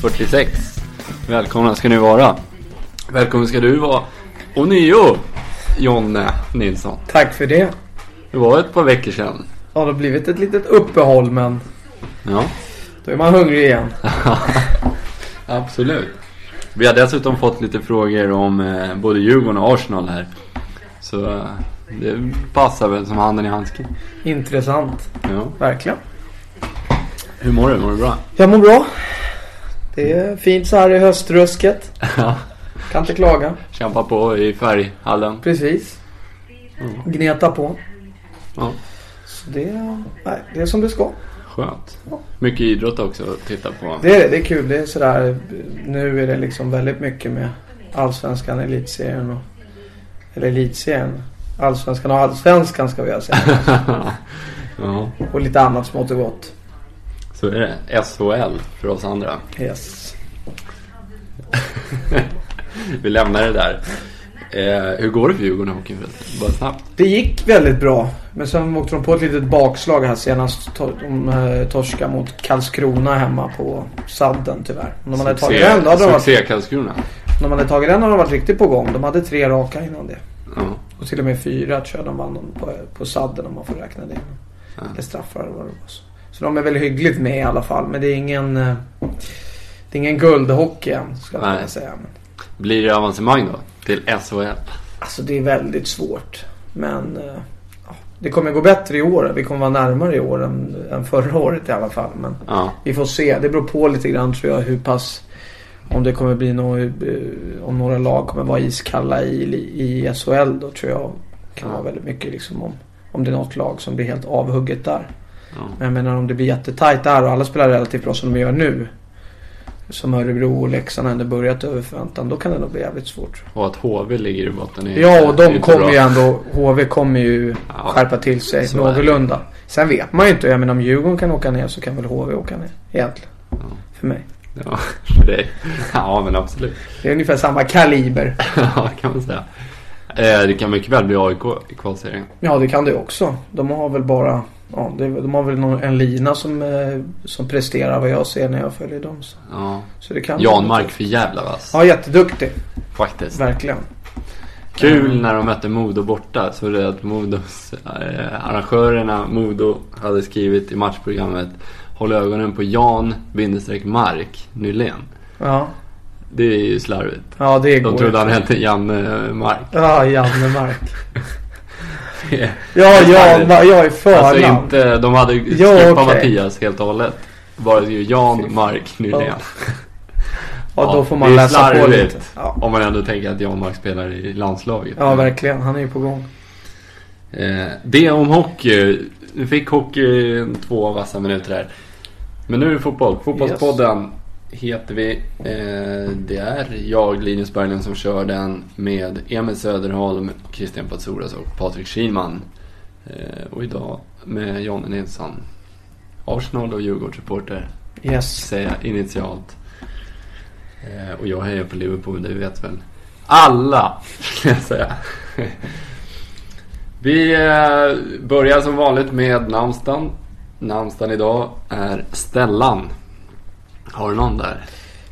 46. Välkomna ska ni vara. Välkommen ska du vara. Och nio, Jonne Nilsson. Tack för det. Det var ett par veckor sedan. Ja, det har blivit ett litet uppehåll men Ja, då är man hungrig igen. absolut. Vi har dessutom fått lite frågor om eh, både Djurgården och Arsenal här. Så eh, det passar väl som handen i handsken. Intressant. Ja. Verkligen. Hur mår du? Mår du bra? Jag mår bra. Det är fint så här i höstrusket. Ja. Kan inte klaga. Kämpa på i färghallen. Precis. Gneta på. Ja, Så det, är- nej, det är som det ska. skönt. Mycket idrott också att titta på. Det är, det är kul. Det är sådär. Nu är det liksom väldigt mycket med Allsvenskan, Elitserien och... Eller Elitserien. Allsvenskan och Allsvenskan ska vi säga. ja. Och lite annat smått och gott. Så är det. SHL för oss andra. Yes. Vi lämnar det där. Eh, hur går det för Djurgården i hockeyn? Bara snabbt. Det gick väldigt bra. Men sen åkte de på ett litet bakslag här senast. De eh, torskade mot Karlskrona hemma på sadden tyvärr. Om de hade tagit den då hade de varit, Succé Karlskrona. om de hade tagit den hade de varit riktigt på gång. De hade tre raka innan det. Ja. Och till och med fyra tror jag de vann på, på sadden om man får räkna det. Ja. Eller straffar eller vad det var. Så de är väl hyggligt med i alla fall. Men det är ingen... eh, Det är ingen guldhockey än ska man Nej. säga. Men, Blir det avancemang då? Till SHL? alltså det är väldigt svårt. Men eh, ja, det kommer gå bättre i år. Vi kommer vara närmare i år än, än förra året i alla fall. Men Ja. vi får se. Det beror på lite grann tror jag hur pass om det kommer bli något, eh, om några lag kommer vara iskalla i, i SHL då tror jag kan vara väldigt mycket liksom om, om det är något lag som blir helt avhugget där. Ja. Men jag menar om det blir jättetajt där och alla spelar relativt bra som de gör nu. Som Örebro och Leksand ändå börjat över förväntan. Då kan det nog bli jävligt svårt. Och att HV ligger i botten är Ja och de kommer ju ändå, HV kommer ju Ja. skärpa till sig någorlunda. Sen vet man ju inte. Jag menar om Djurgården kan åka ner så kan väl HV åka ner. Egentligen. Ja. För mig. Ja, för dig. Ja, men absolut. Det är ungefär samma kaliber. Ja, kan man säga. Eh, det kan mycket väl bli AIK i kvalserien. Ja det kan det också. De har väl bara, ja det, de har väl någon, en lina som, eh, som presterar vad jag ser när jag följer dem. Så, Ja. så det kan Jan Mark för jävla vass. Ja jätteduktig. Faktiskt. Verkligen. Kul när de mötte Modo borta. Så det att Modos, eh, arrangörerna Modo hade skrivit i matchprogrammet Håll ögonen på Jan Mark Nylén. Ja. Det är ju slarvigt. Ja det De går trodde han inte. hette Janne Mark. Ja Janne Mark. Ja jag, jag är förnamn. Alltså inte, de hade Ja, skippat okej. Mattias helt och hållet. Bara ju Jan Mark Nylén. Ja. Ja, då får man läsa på lite. Ja. Om man ändå tänker att Jan Mark spelar i landslaget. ja verkligen. Han är ju på gång. Eh, det om hockey. Nu fick hockey två vassa minuter här. Men nu är det fotboll. Fotbollspodden heter vi. Eh, det är jag, Linus Berglund, som kör den med Emil Söderholm, Christian Patsoras och Patrik Kihlman. Eh, och idag med Jonny Nilsson. Arsenal och Djurgårdsreporter, Yes. säger jag initialt. Eh, och jag hejar på Liverpool, det vet väl alla, skulle jag säga. Vi börjar som vanligt med namnsdagen. Namnsdagen idag är Stellan. Har du någon där?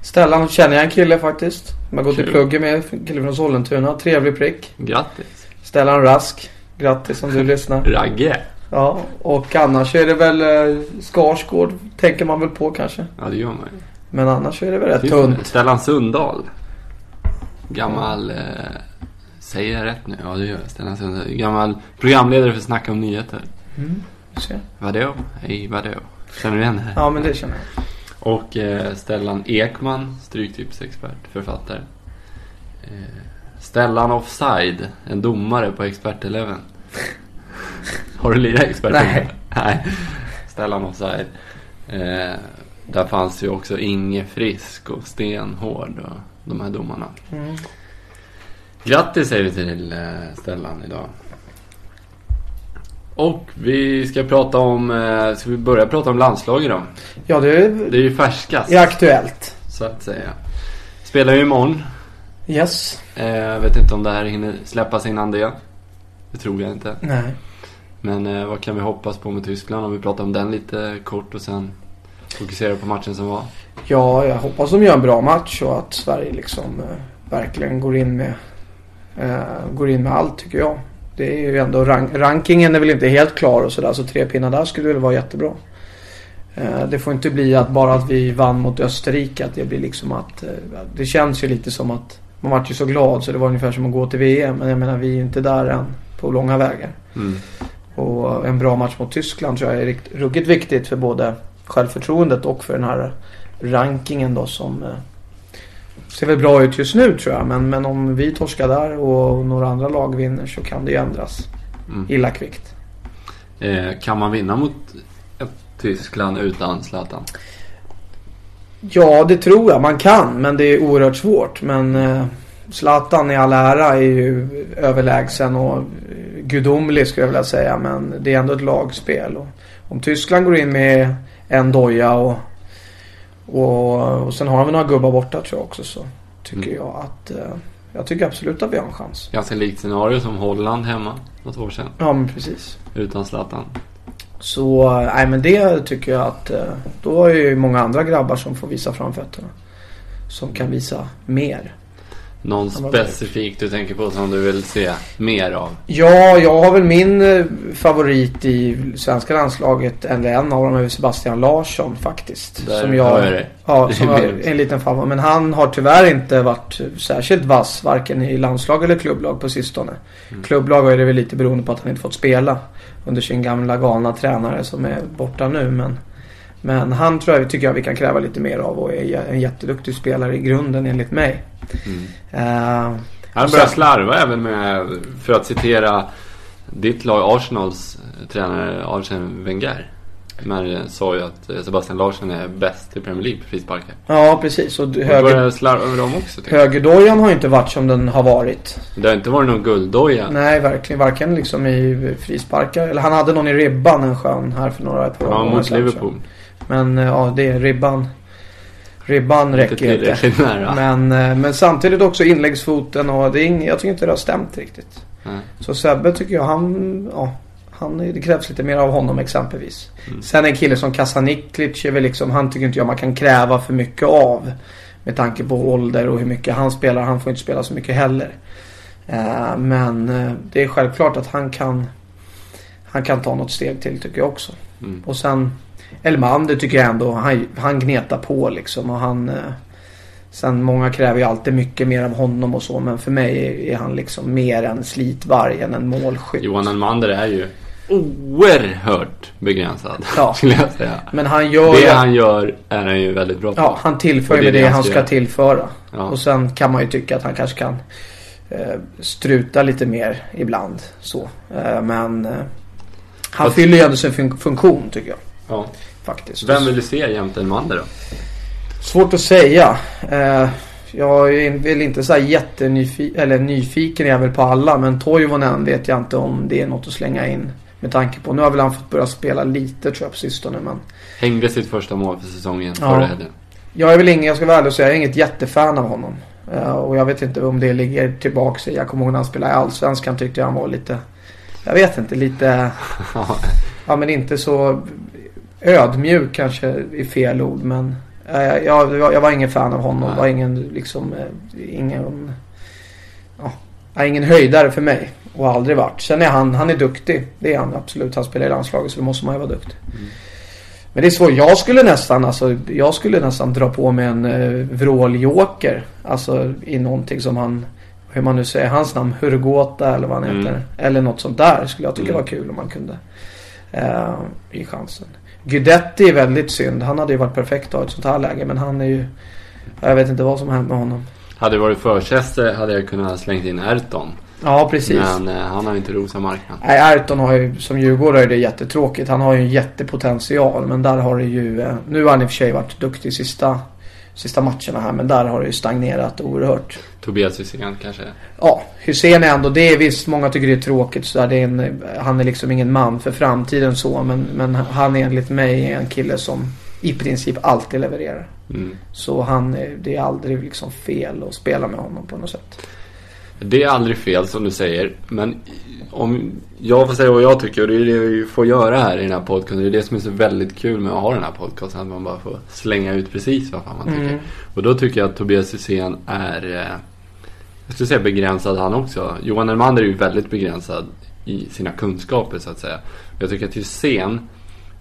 Stellan känner jag en kille faktiskt. Gått i Kul. plugget med. En kille från Sollentuna. Trevlig prick. Grattis. Stellan Rask. Grattis om du lyssnar. Ragge. Ja, och annars är det väl eh, Skarsgård. Tänker man väl på kanske. Ja, det gör man ju. Men annars är det väl rätt tunt. Stellan Sundahl. Gammal... Eh, säger jag rätt nu? Ja, det gör jag. Stellan Sundahl. Gammal programledare för Snacka om nyheter. Mm, se. Vadå? Hej, vadå? Känner du igen det? Ja, men det känner jag. Och eh, Stellan Ekman, Stryktipsexpert, författare. Eh, Stellan Offside, en domare på Expert Eleven. Har du lirat Expert Nej. Nej. Stellan Offside. Eh, där fanns ju också Inge Frisk och Stenhård och de här domarna. Mm. Grattis säger vi till eh, Stellan idag. Och vi ska prata om, eh, ska vi börja prata om landslaget då? Ja, det är, Det är ju färskast. är aktuellt. Så att säga. Spelar ju imorgon. Yes. Eh, Jag vet inte om det här hinner släppas innan det. Det tror jag inte. Nej. Men eh, vad kan vi hoppas på med Tyskland? Om vi pratar om den lite kort och sen fokuserar på matchen som var. Ja, jag hoppas de gör en bra match och att Sverige liksom verkligen går in med går in med allt tycker jag. Det är ju ändå rank rankingen är väl inte helt klar och sådär så tre pinnar där skulle väl vara jättebra. Eh, det får inte bli att bara att vi vann mot Österrike att det blir liksom att eh, det känns ju lite som att man vart ju så glad så det var ungefär som att gå till VM men jag menar vi är inte där än på långa vägar. Mm. Och en bra match mot Tyskland tror jag är ruggigt viktigt för både självförtroendet och för den här rankingen då som eh, ser väl bra ut just nu tror jag. Men, men om vi torskar där och några andra lag vinner så kan det ju ändras Mm. illa kvickt. Eh, kan man vinna mot Tyskland utan Zlatan? Ja, det tror jag man kan. Men det är oerhört svårt. Men eh, Zlatan i all ära är ju överlägsen och eh, gudomlig skulle jag vilja säga. Men det är ändå ett lagspel. Och om Tyskland går in med en doja och, och, och sen har vi några gubbar borta tror jag också så tycker Mm. jag att eh, jag tycker absolut att vi har en chans. Ganska likt scenario som Holland hemma något år sedan. Ja men precis. Utan Zlatan. Så nej men det tycker jag att eh, då är ju många andra grabbar som får visa framfötterna. Som kan visa mer. Någon specifik du tänker på som du vill se mer av? Ja, jag har väl min eh, favorit i svenska landslaget. Eller en av dem är Sebastian Larsson faktiskt. Där som jag, hör jag dig. Ja, Det som jag, en liten favorit. Men han har tyvärr inte varit särskilt vass. Varken i landslag eller klubblag på sistone. Mm. Klubblag är det väl lite beroende på att han inte fått spela. Under sin gamla galna tränare som är borta nu. Men, men han tror jag, tycker jag vi kan kräva lite mer av. Och är en jätteduktig spelare i grunden enligt mig. Mm. Eh, Han börjar sen- slarva även med, för att citera ditt lag Arsenals tränare Arsene Wenger. Men sa ju att Sebastian Larsson är bäst i Premier League på frisparkar. ja, precis. Och höger, slarva med dem också högerdojan har ju inte varit som den har varit. Det har inte varit någon gulddoja. Nej, verkligen. Varken liksom i frisparkar. Eller han hade någon i ribban en skön här för några ett par Ja, mot sedan, Liverpool. jag. Men eh, ja, det är ribban. Ribban räcker inte. Men, eh, men samtidigt också inläggsfoten och det är ing, jag tycker inte det har stämt riktigt. Nej. Så Sebbe tycker jag han, ja. Han, det krävs lite mer av honom exempelvis. Mm. Sen en kille som Kasaniklic är väl liksom, han tycker inte jag man kan kräva för mycket av. Med tanke på ålder och hur mycket han spelar. Han får inte spela så mycket heller. Eh, men det är självklart att han kan Han kan ta något steg till tycker jag också. Mm. Och sen Elmander tycker jag ändå, han, han gnetar på liksom och han eh, Sen många kräver ju alltid mycket mer av honom och så men för mig är, han liksom mer en slitvarg än en målskytt. Johan Elmander är ju oerhört begränsad. Ja. Skulle jag säga. Men han gör Det han gör är han ju väldigt bra på. Ja, han tillför ju det det, han ska göra. tillföra. Ja. Och sen kan man ju tycka att han kanske kan eh, struta lite mer ibland. Så. Eh, men eh, han Fast- fyller ju ändå sin fun- funktion tycker jag. Ja. Faktiskt. Vem vill du se jämte Elmander då? Svårt att säga. Eh, jag är väl inte så här jättenyfiken, eller nyfiken är jag väl på alla. Men Toivonen vet jag inte om det är något att slänga in. Med tanke på, nu har väl han fått börja spela lite tror jag på sistone. Men Hängde sitt första mål för säsongen Ja. förra helgen. jag är väl ingen, jag ska vara ärlig och säga, jag är inget jättefan av honom. Eh, och jag vet inte om det ligger tillbaka i, jag kommer ihåg när han spelade i Allsvenskan tyckte jag han var lite, jag vet inte, lite, ja men inte så ödmjuk kanske är fel ord men Eh, jag, jag, jag var ingen fan av honom. Nej. var ingen liksom, eh, ingen, ja, ingen höjdare för mig. Och har aldrig varit. Sen är han, han är duktig. Det är han absolut. Han spelar i landslaget så då måste man ju vara duktig. Mm. Men det är svårt. Jag skulle nästan, alltså, jag skulle nästan dra på mig en eh, vråljoker. Alltså i någonting som han, hur man nu säger hans namn, Hurgota eller vad han mm. heter. Eller något sånt där skulle jag tycka mm. var kul om man kunde. Eh, I chansen. Guidetti är väldigt synd. Han hade ju varit perfekt ha ett sånt här läge. Men han är ju, jag vet inte vad som har hänt med honom. Hade det varit förchester hade jag kunnat slängt in Erton. Ja, precis. Men eh, han har ju inte rosat marknaden. Nej, Ayrton har ju som djurgårdare är det jättetråkigt. Han har ju en jättepotential. Men där har det ju... Eh, nu har han i och för sig varit duktig sista, sista matcherna här. Men där har det ju stagnerat oerhört. Tobias Hysén kanske? Ja, Hysén är ändå... Det är visst, många tycker det är tråkigt. Så det är en, han är liksom ingen man för framtiden så. Men, men han är enligt mig en kille som i princip alltid levererar. Mm. Så han, det är aldrig liksom fel att spela med honom på något sätt. Det är aldrig fel som du säger. Men om jag får säga vad jag tycker och det är det vi får göra här i den här podcasten. Det är det som är så väldigt kul med att ha den här podcasten. Att man bara får slänga ut precis vad fan man tycker. Mm. Och då tycker jag att Tobias Hysén är eh, jag skulle säga begränsad han också. Johan Elmander är ju väldigt begränsad i sina kunskaper så att säga. Jag tycker att Hysén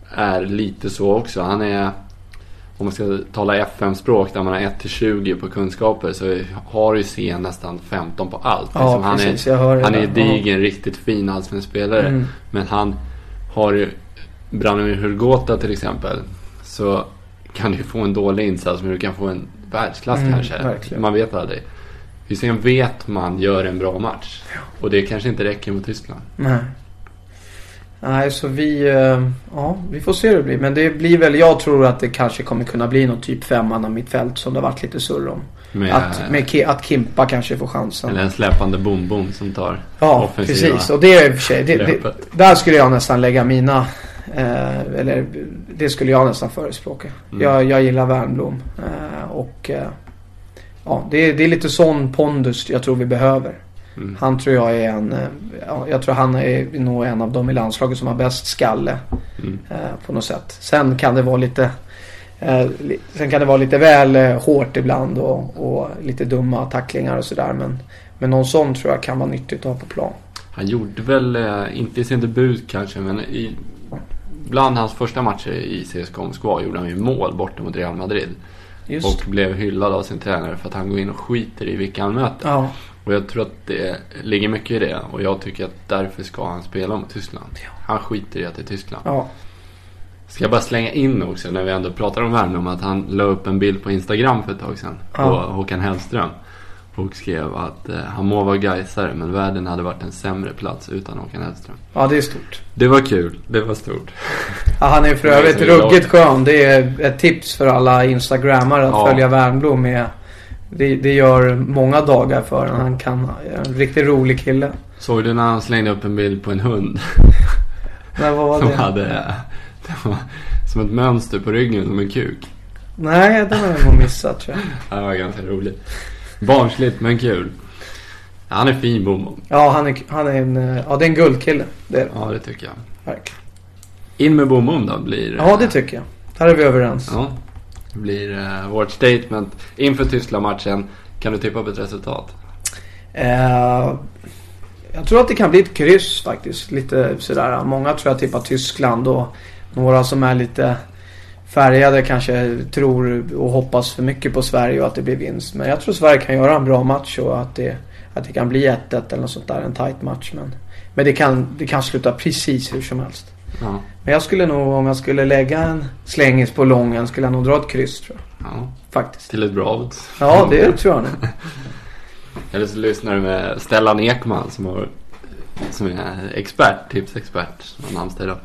är lite så också. Han är om man ska tala FM-språk där man har 1-20 på kunskaper så har ju C nästan 15 på allt. Ja, liksom han precis, är, han är digen, riktigt fin allsvensk spelare. Mm. Men han har ju Branimir Hurgota till exempel. Så kan du få en dålig insats men du kan få en världsklass mm, kanske. Verkligen. Man vet aldrig. Hysén vet man gör en bra match. Och det kanske inte räcker mot Tyskland. Nej. Nej, så vi, eh, ja, vi får se hur det blir. Men det blir väl, jag tror att det kanske kommer kunna bli någon typ femman av mittfält som det har varit lite surr om. Med, att, med, att Kimpa kanske får chansen. Eller en släpande bom-bom som tar Ja, precis. Och det är i och för sig, det, det, där skulle jag nästan lägga mina, eh, eller det skulle jag nästan förespråka. Mm. Jag, jag gillar Wernbloom. Eh, och eh, ja, det, det är lite sån pondus jag tror vi behöver. Mm. Han tror jag är en, eh, ja, jag tror han är nog en av de i landslaget som har bäst skalle. Mm. Eh, på något sätt. Sen kan det vara lite eh, Sen kan det vara lite väl hårt ibland och, och lite dumma tacklingar och sådär. Men, men någon sån tror jag kan vara nyttigt att ha på plan. Han gjorde väl, inte i sin debut kanske, men i, bland hans första matcher i CSKA Moskva gjorde han ju mål borta mot Real Madrid. Just. Och blev hyllad av sin tränare för att han går in och skiter i vilka han möter. Ja. Och jag tror att det ligger mycket i det. Och jag tycker att därför ska han spela mot Tyskland. Han skiter i att det är Tyskland. Ja. Ska jag bara slänga in också när vi ändå pratar om Värmdö om att han la upp en bild på Instagram för ett tag sedan. Ja. På Håkan Hellström. Och skrev att eh, han må vara Gaisare men världen hade varit en sämre plats utan Håkan Hellström. Ja, det är stort. Det var kul. Det var stort. Ja, han är för övrigt ruggigt skön. Det är ett tips för alla instagrammare att ja. följa Värnblom med det, det gör många dagar för honom. Han kan, en riktigt rolig kille. Såg du när han slängde upp en bild på en hund? Nej, vad var som det? Hade, det var som ett mönster på ryggen som en kuk. Nej, den har jag nog missat tror jag. det var ganska roligt. Barnsligt men kul. Han är fin Bomo. Ja, han är, han är en, ja, det är en guldkille. Det är det. Ja, det tycker jag. Verkligen. In med Bomom då blir Ja, det tycker jag. Där är vi överens. Ja. Det blir uh, vårt statement inför Tyskland-matchen. Kan du tippa på ett resultat? Uh, jag tror att det kan bli ett kryss faktiskt. Lite sådär. Många tror jag tippar Tyskland och några som är lite färgade kanske tror och hoppas för mycket på Sverige och att det blir vinst. Men jag tror Sverige kan göra en bra match och att det, att det kan bli 1-1 eller något sånt där. En tight match. Men, men det, kan, det kan sluta precis hur som helst. Ja. Men jag skulle nog, om jag skulle lägga en slängis på lången, skulle jag nog dra ett kryss tror jag. Ja. Faktiskt. Till ett bra odds. Ja, det tror jag nog. Eller så lyssnar du med Stellan Ekman som, har, som är expert, tipsexpert från Halmstad idag.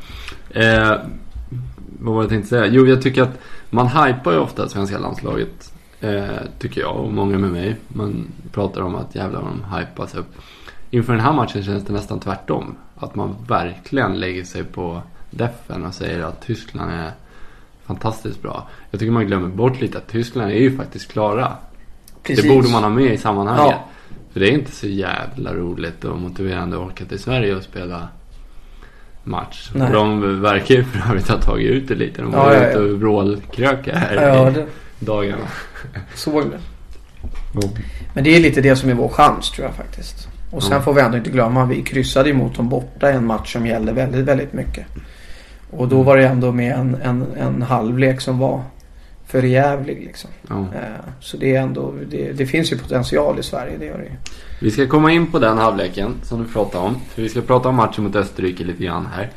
Eh, vad var det jag tänkte säga? Jo, jag tycker att man hypar ju ofta svenska landslaget. Eh, tycker jag och många med mig. Man pratar om att jävlar de hypas upp. Inför den här matchen känns det nästan tvärtom. Att man verkligen lägger sig på defen och säger att Tyskland är fantastiskt bra. Jag tycker man glömmer bort lite att Tyskland är ju faktiskt klara. Precis. Det borde man ha med i sammanhanget. Ja. För det är inte så jävla roligt och motiverande att åka till Sverige och spela match. Nej. De verkar ju för övrigt ha tagit ut det lite. De var ja, ute och vrålkröka här ja, det... dagarna. Såg det. Men det är lite det som är vår chans tror jag faktiskt. Och sen Mm. får vi ändå inte glömma, vi kryssade mot dem borta i en match som gällde väldigt, väldigt mycket. Och då var det ändå med en, en, en halvlek som var för jävlig liksom. Ja. Eh, Så det är ändå, det, det finns ju potential i Sverige, det gör det ju. Vi ska komma in på den halvleken som du pratade om. För vi ska prata om matchen mot Österrike lite grann här.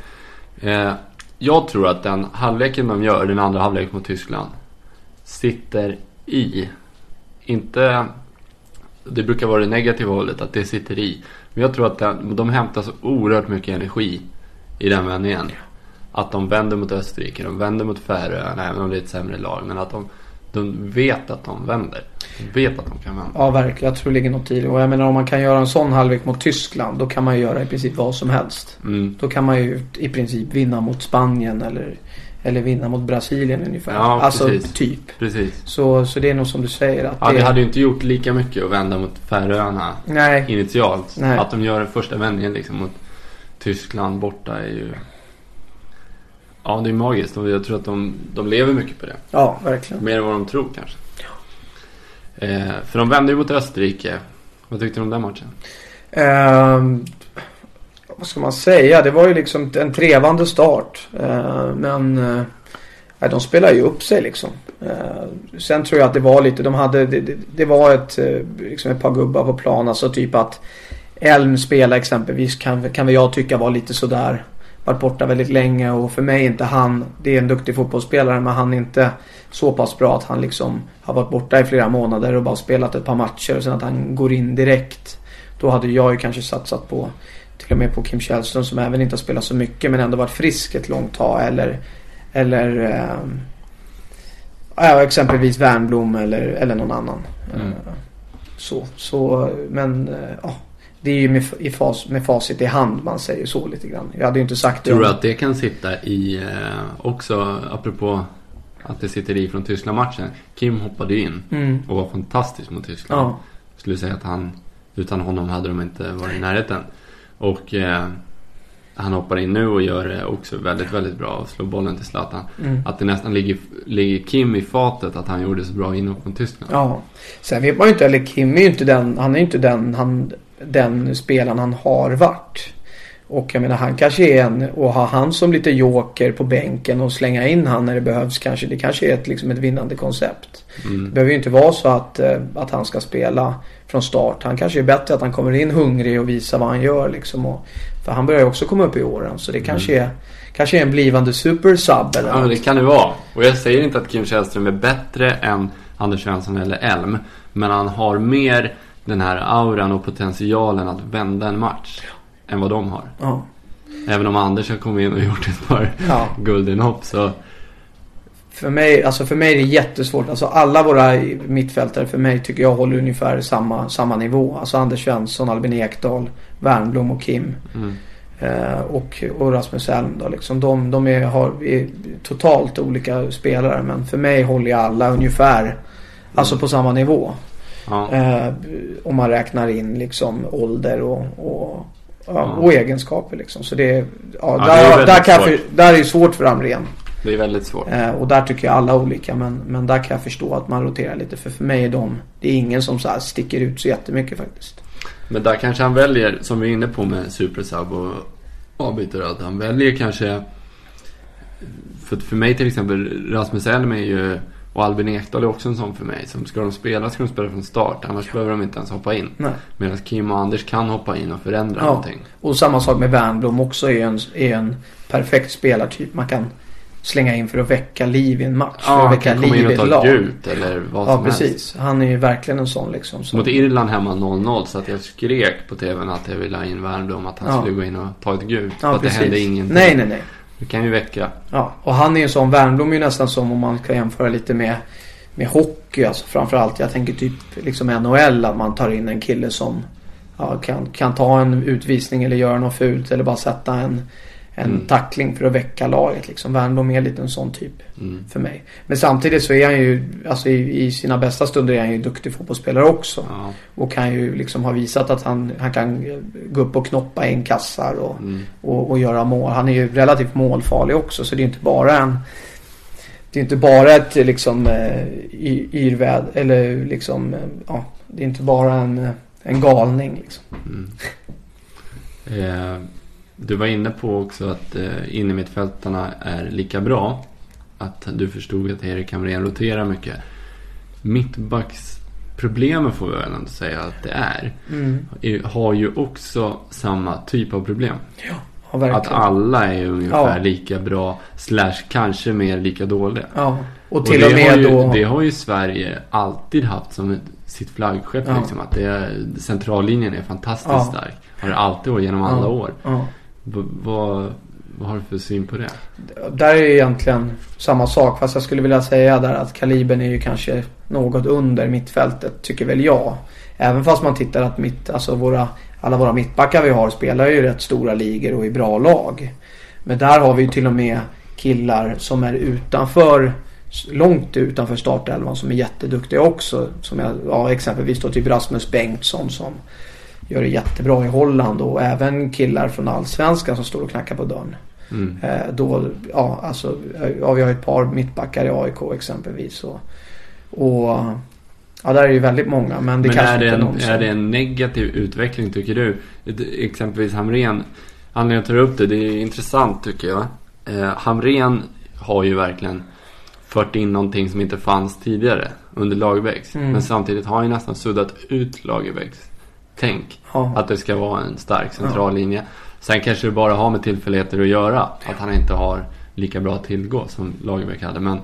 Eh, jag tror att den halvleken de gör, den andra halvleken mot Tyskland, sitter i. Inte... Det brukar vara det negativa hållet, att det sitter i. Men jag tror att den, de hämtar så oerhört mycket energi i den vändningen. Att de vänder mot Österrike, de vänder mot Färöarna, även om det är ett sämre lag. Men att de, de vet att de vänder. De vet att de kan vända. Ja, verkligen. Jag tror det ligger något i det. Och jag menar om man kan göra en sån halvlek mot Tyskland, då kan man ju göra i princip vad som helst. Mm. Då kan man ju i princip vinna mot Spanien eller, eller vinna mot Brasilien ungefär. Ja, alltså precis. typ. Precis. Så, så det är nog som du säger att Ja, det... det hade ju inte gjort lika mycket att vända mot Färöarna Nej, initialt. Nej. Att de gör den första vändningen liksom mot Tyskland borta är ju... Ja, det är magiskt. Och jag tror att de, de lever mycket på det. ja verkligen. Mer än vad de tror kanske. Eh, för de vände ju mot Österrike. Vad tyckte du om den matchen? Ehm, vad ska man säga? Det var ju liksom en trevande start. Eh, men eh, nej, de spelade ju upp sig liksom. Eh, sen tror jag att det var lite, de hade, det, det, det var ett, eh, liksom ett par gubbar på plan. Alltså typ att Elm spela exempelvis kan, kan väl jag tycka var lite sådär. Varit borta väldigt länge och för mig är inte han, det är en duktig fotbollsspelare men han är inte så pass bra att han liksom har varit borta i flera månader och bara spelat ett par matcher och sen att han går in direkt. Då hade jag ju kanske satsat på till och med på Kim Källström som även inte har spelat så mycket men ändå varit frisk ett långt tag eller eller ja, exempelvis Wernbloom eller, eller någon annan. Mm. Eh, Så, så men eh, ja. Det är ju med, i fas, med facit i hand man säger så lite grann. Jag hade ju inte sagt det Tror du att det kan sitta i eh, också, apropå att det sitter i från Tyskland-matchen. Kim hoppade ju in Mm. och var fantastisk mot Tyskland. Ja. Skulle säga att han, utan honom hade de inte varit i närheten. Och eh, han hoppar in nu och gör det också väldigt, väldigt bra och slår bollen till Zlatan. Mm. Att det nästan ligger, ligger Kim i fatet att han gjorde så bra inhopp mot Tyskland. Ja. Sen vet man ju inte, eller Kim är ju inte den, han är ju inte den, han, den spelaren han har varit. Och jag menar han kanske är en, och ha han som lite joker på bänken och slänga in han när det behövs kanske. Det kanske är ett, liksom ett vinnande koncept. Det Mm. behöver ju inte vara så att, eh, att han ska spela från start. Han kanske är bättre att han kommer in hungrig och visar vad han gör liksom. Och, för han börjar ju också komma upp i åren. Så det kanske är, kanske är en blivande super sub eller Ja, men det kan det vara. Och jag säger inte att Kim Källström är bättre än Anders Svensson eller Elm. Men han har mer den här auran och potentialen att vända en match. Än vad de har. Ja. Även om Anders har kommit in och gjort ett par Ja. guldinhopp så... För mig, alltså för mig är det jättesvårt. Alltså alla våra mittfältare för mig tycker jag håller ungefär samma, samma nivå. Alltså Anders Svensson, Albin Ekdal, Wernbloom och Kim. Mm. Eh, och, och Rasmus Elm då liksom. De, de är, har, är totalt olika spelare. Men för mig håller jag alla ungefär. Alltså på samma nivå. Ja. Eh, om man räknar in liksom ålder och, och, ja, Ja. och egenskaper liksom. Så det, är- ja, Ja, det är där, där, kan jag, svårt. för, där är det svårt för Amrén. Det är väldigt svårt. Eh, och där tycker jag alla olika. Men, men där kan jag förstå att man roterar lite. För för mig är de, det är ingen som så sticker ut så jättemycket faktiskt. Men där kanske han väljer, som vi är inne på med supersub och avbytare, att han väljer kanske... För, för mig till exempel, Rasmus Elm är ju... Och Albin Ekdal är också en sån för mig. Som ska de spela ska de spela från start. Annars behöver de inte ens hoppa in. Medan Kim och Anders kan hoppa in och förändra Ja. någonting. Och samma sak med Wernbloom också är en, är en perfekt spelartyp. Man kan slänga in för att väcka liv i en match. för Ja, att han väcka liv in i och ett ta lag. ett gult eller vad Ja som helst. precis. Han är ju verkligen en sån liksom. Som, Mot Irland hemma 0-0 så att jag skrek på tvn att jag ville ha in Wernbloom. Att han Ja. skulle gå in och ta ett gult. för ja, att det hände ingenting. Nej, nej, nej. Det kan ju väcka. Ja, och han är ju en sån, Wernbloom är ju nästan som om man kan jämföra lite med, med hockey. Alltså framförallt, jag tänker typ liksom NHL. Att man tar in en kille som ja, kan, kan ta en utvisning eller göra något fult. Eller bara sätta en, en Mm. tackling för att väcka laget. Liksom. Wernbloom är lite en sån typ Mm. för mig. Men samtidigt så är han ju, alltså i, i sina bästa stunder är han ju duktig fotbollsspelare också. Ja. Och kan ju liksom ha visat att han, han kan gå upp och knoppa in kassar och, Mm. och, och göra mål. Han är ju relativt målfarlig också så det är inte bara en det är inte bara ett liksom eh, yrväd eller liksom, eh, ja, det är inte bara en, en galning liksom. Mm. Eh, du var inne på också att eh, innermittfältarna är lika bra. Att du förstod att Erik Hamrén roterar mycket. Mittbacksproblemet får vi väl ändå säga att det är. Mm. Har ju också samma typ av problem. Ja. Ja, att alla är ungefär ja. lika bra slash kanske mer lika dåliga. Ja. Och till och, och med ju, då... Det har ju Sverige alltid haft som ett, sitt flaggskepp. Liksom, att det är, centrallinjen är fantastiskt stark. Har det alltid varit genom alla år vad, vad har du för syn på det? Där är ju egentligen samma sak. Fast jag skulle vilja säga där att kalibern är ju kanske något under mittfältet. Tycker väl jag. Även fast man tittar att mitt, alltså våra alla våra mittbackar vi har spelar ju rätt stora ligor och i bra lag. Men där har vi ju till och med killar som är utanför långt utanför startelvan som är jätteduktiga också. Som jag, ja, exempelvis då typ Rasmus Bengtsson som gör det jättebra i Holland och även killar från Allsvenskan som står och knackar på dörren. Mm. Eh, då, ja, alltså, ja, vi har ett par mittbackar i AIK exempelvis. Och, och Ja, där är ju väldigt många. Men det men kanske är det, inte en, som... är det en negativ utveckling tycker du? Exempelvis Hamren. Anledningen att ta upp det, det är intressant tycker jag. Eh, Hamren har ju verkligen fört in någonting som inte fanns tidigare under Lagerbäcks. Mm. Men samtidigt har han ju nästan suddat ut Lagerbäcks tänk. Ja. Att det ska vara en stark central linje. Sen kanske det bara har med tillfälligheter att göra. Att han inte har lika bra tillgå som Lagerbäck hade. Men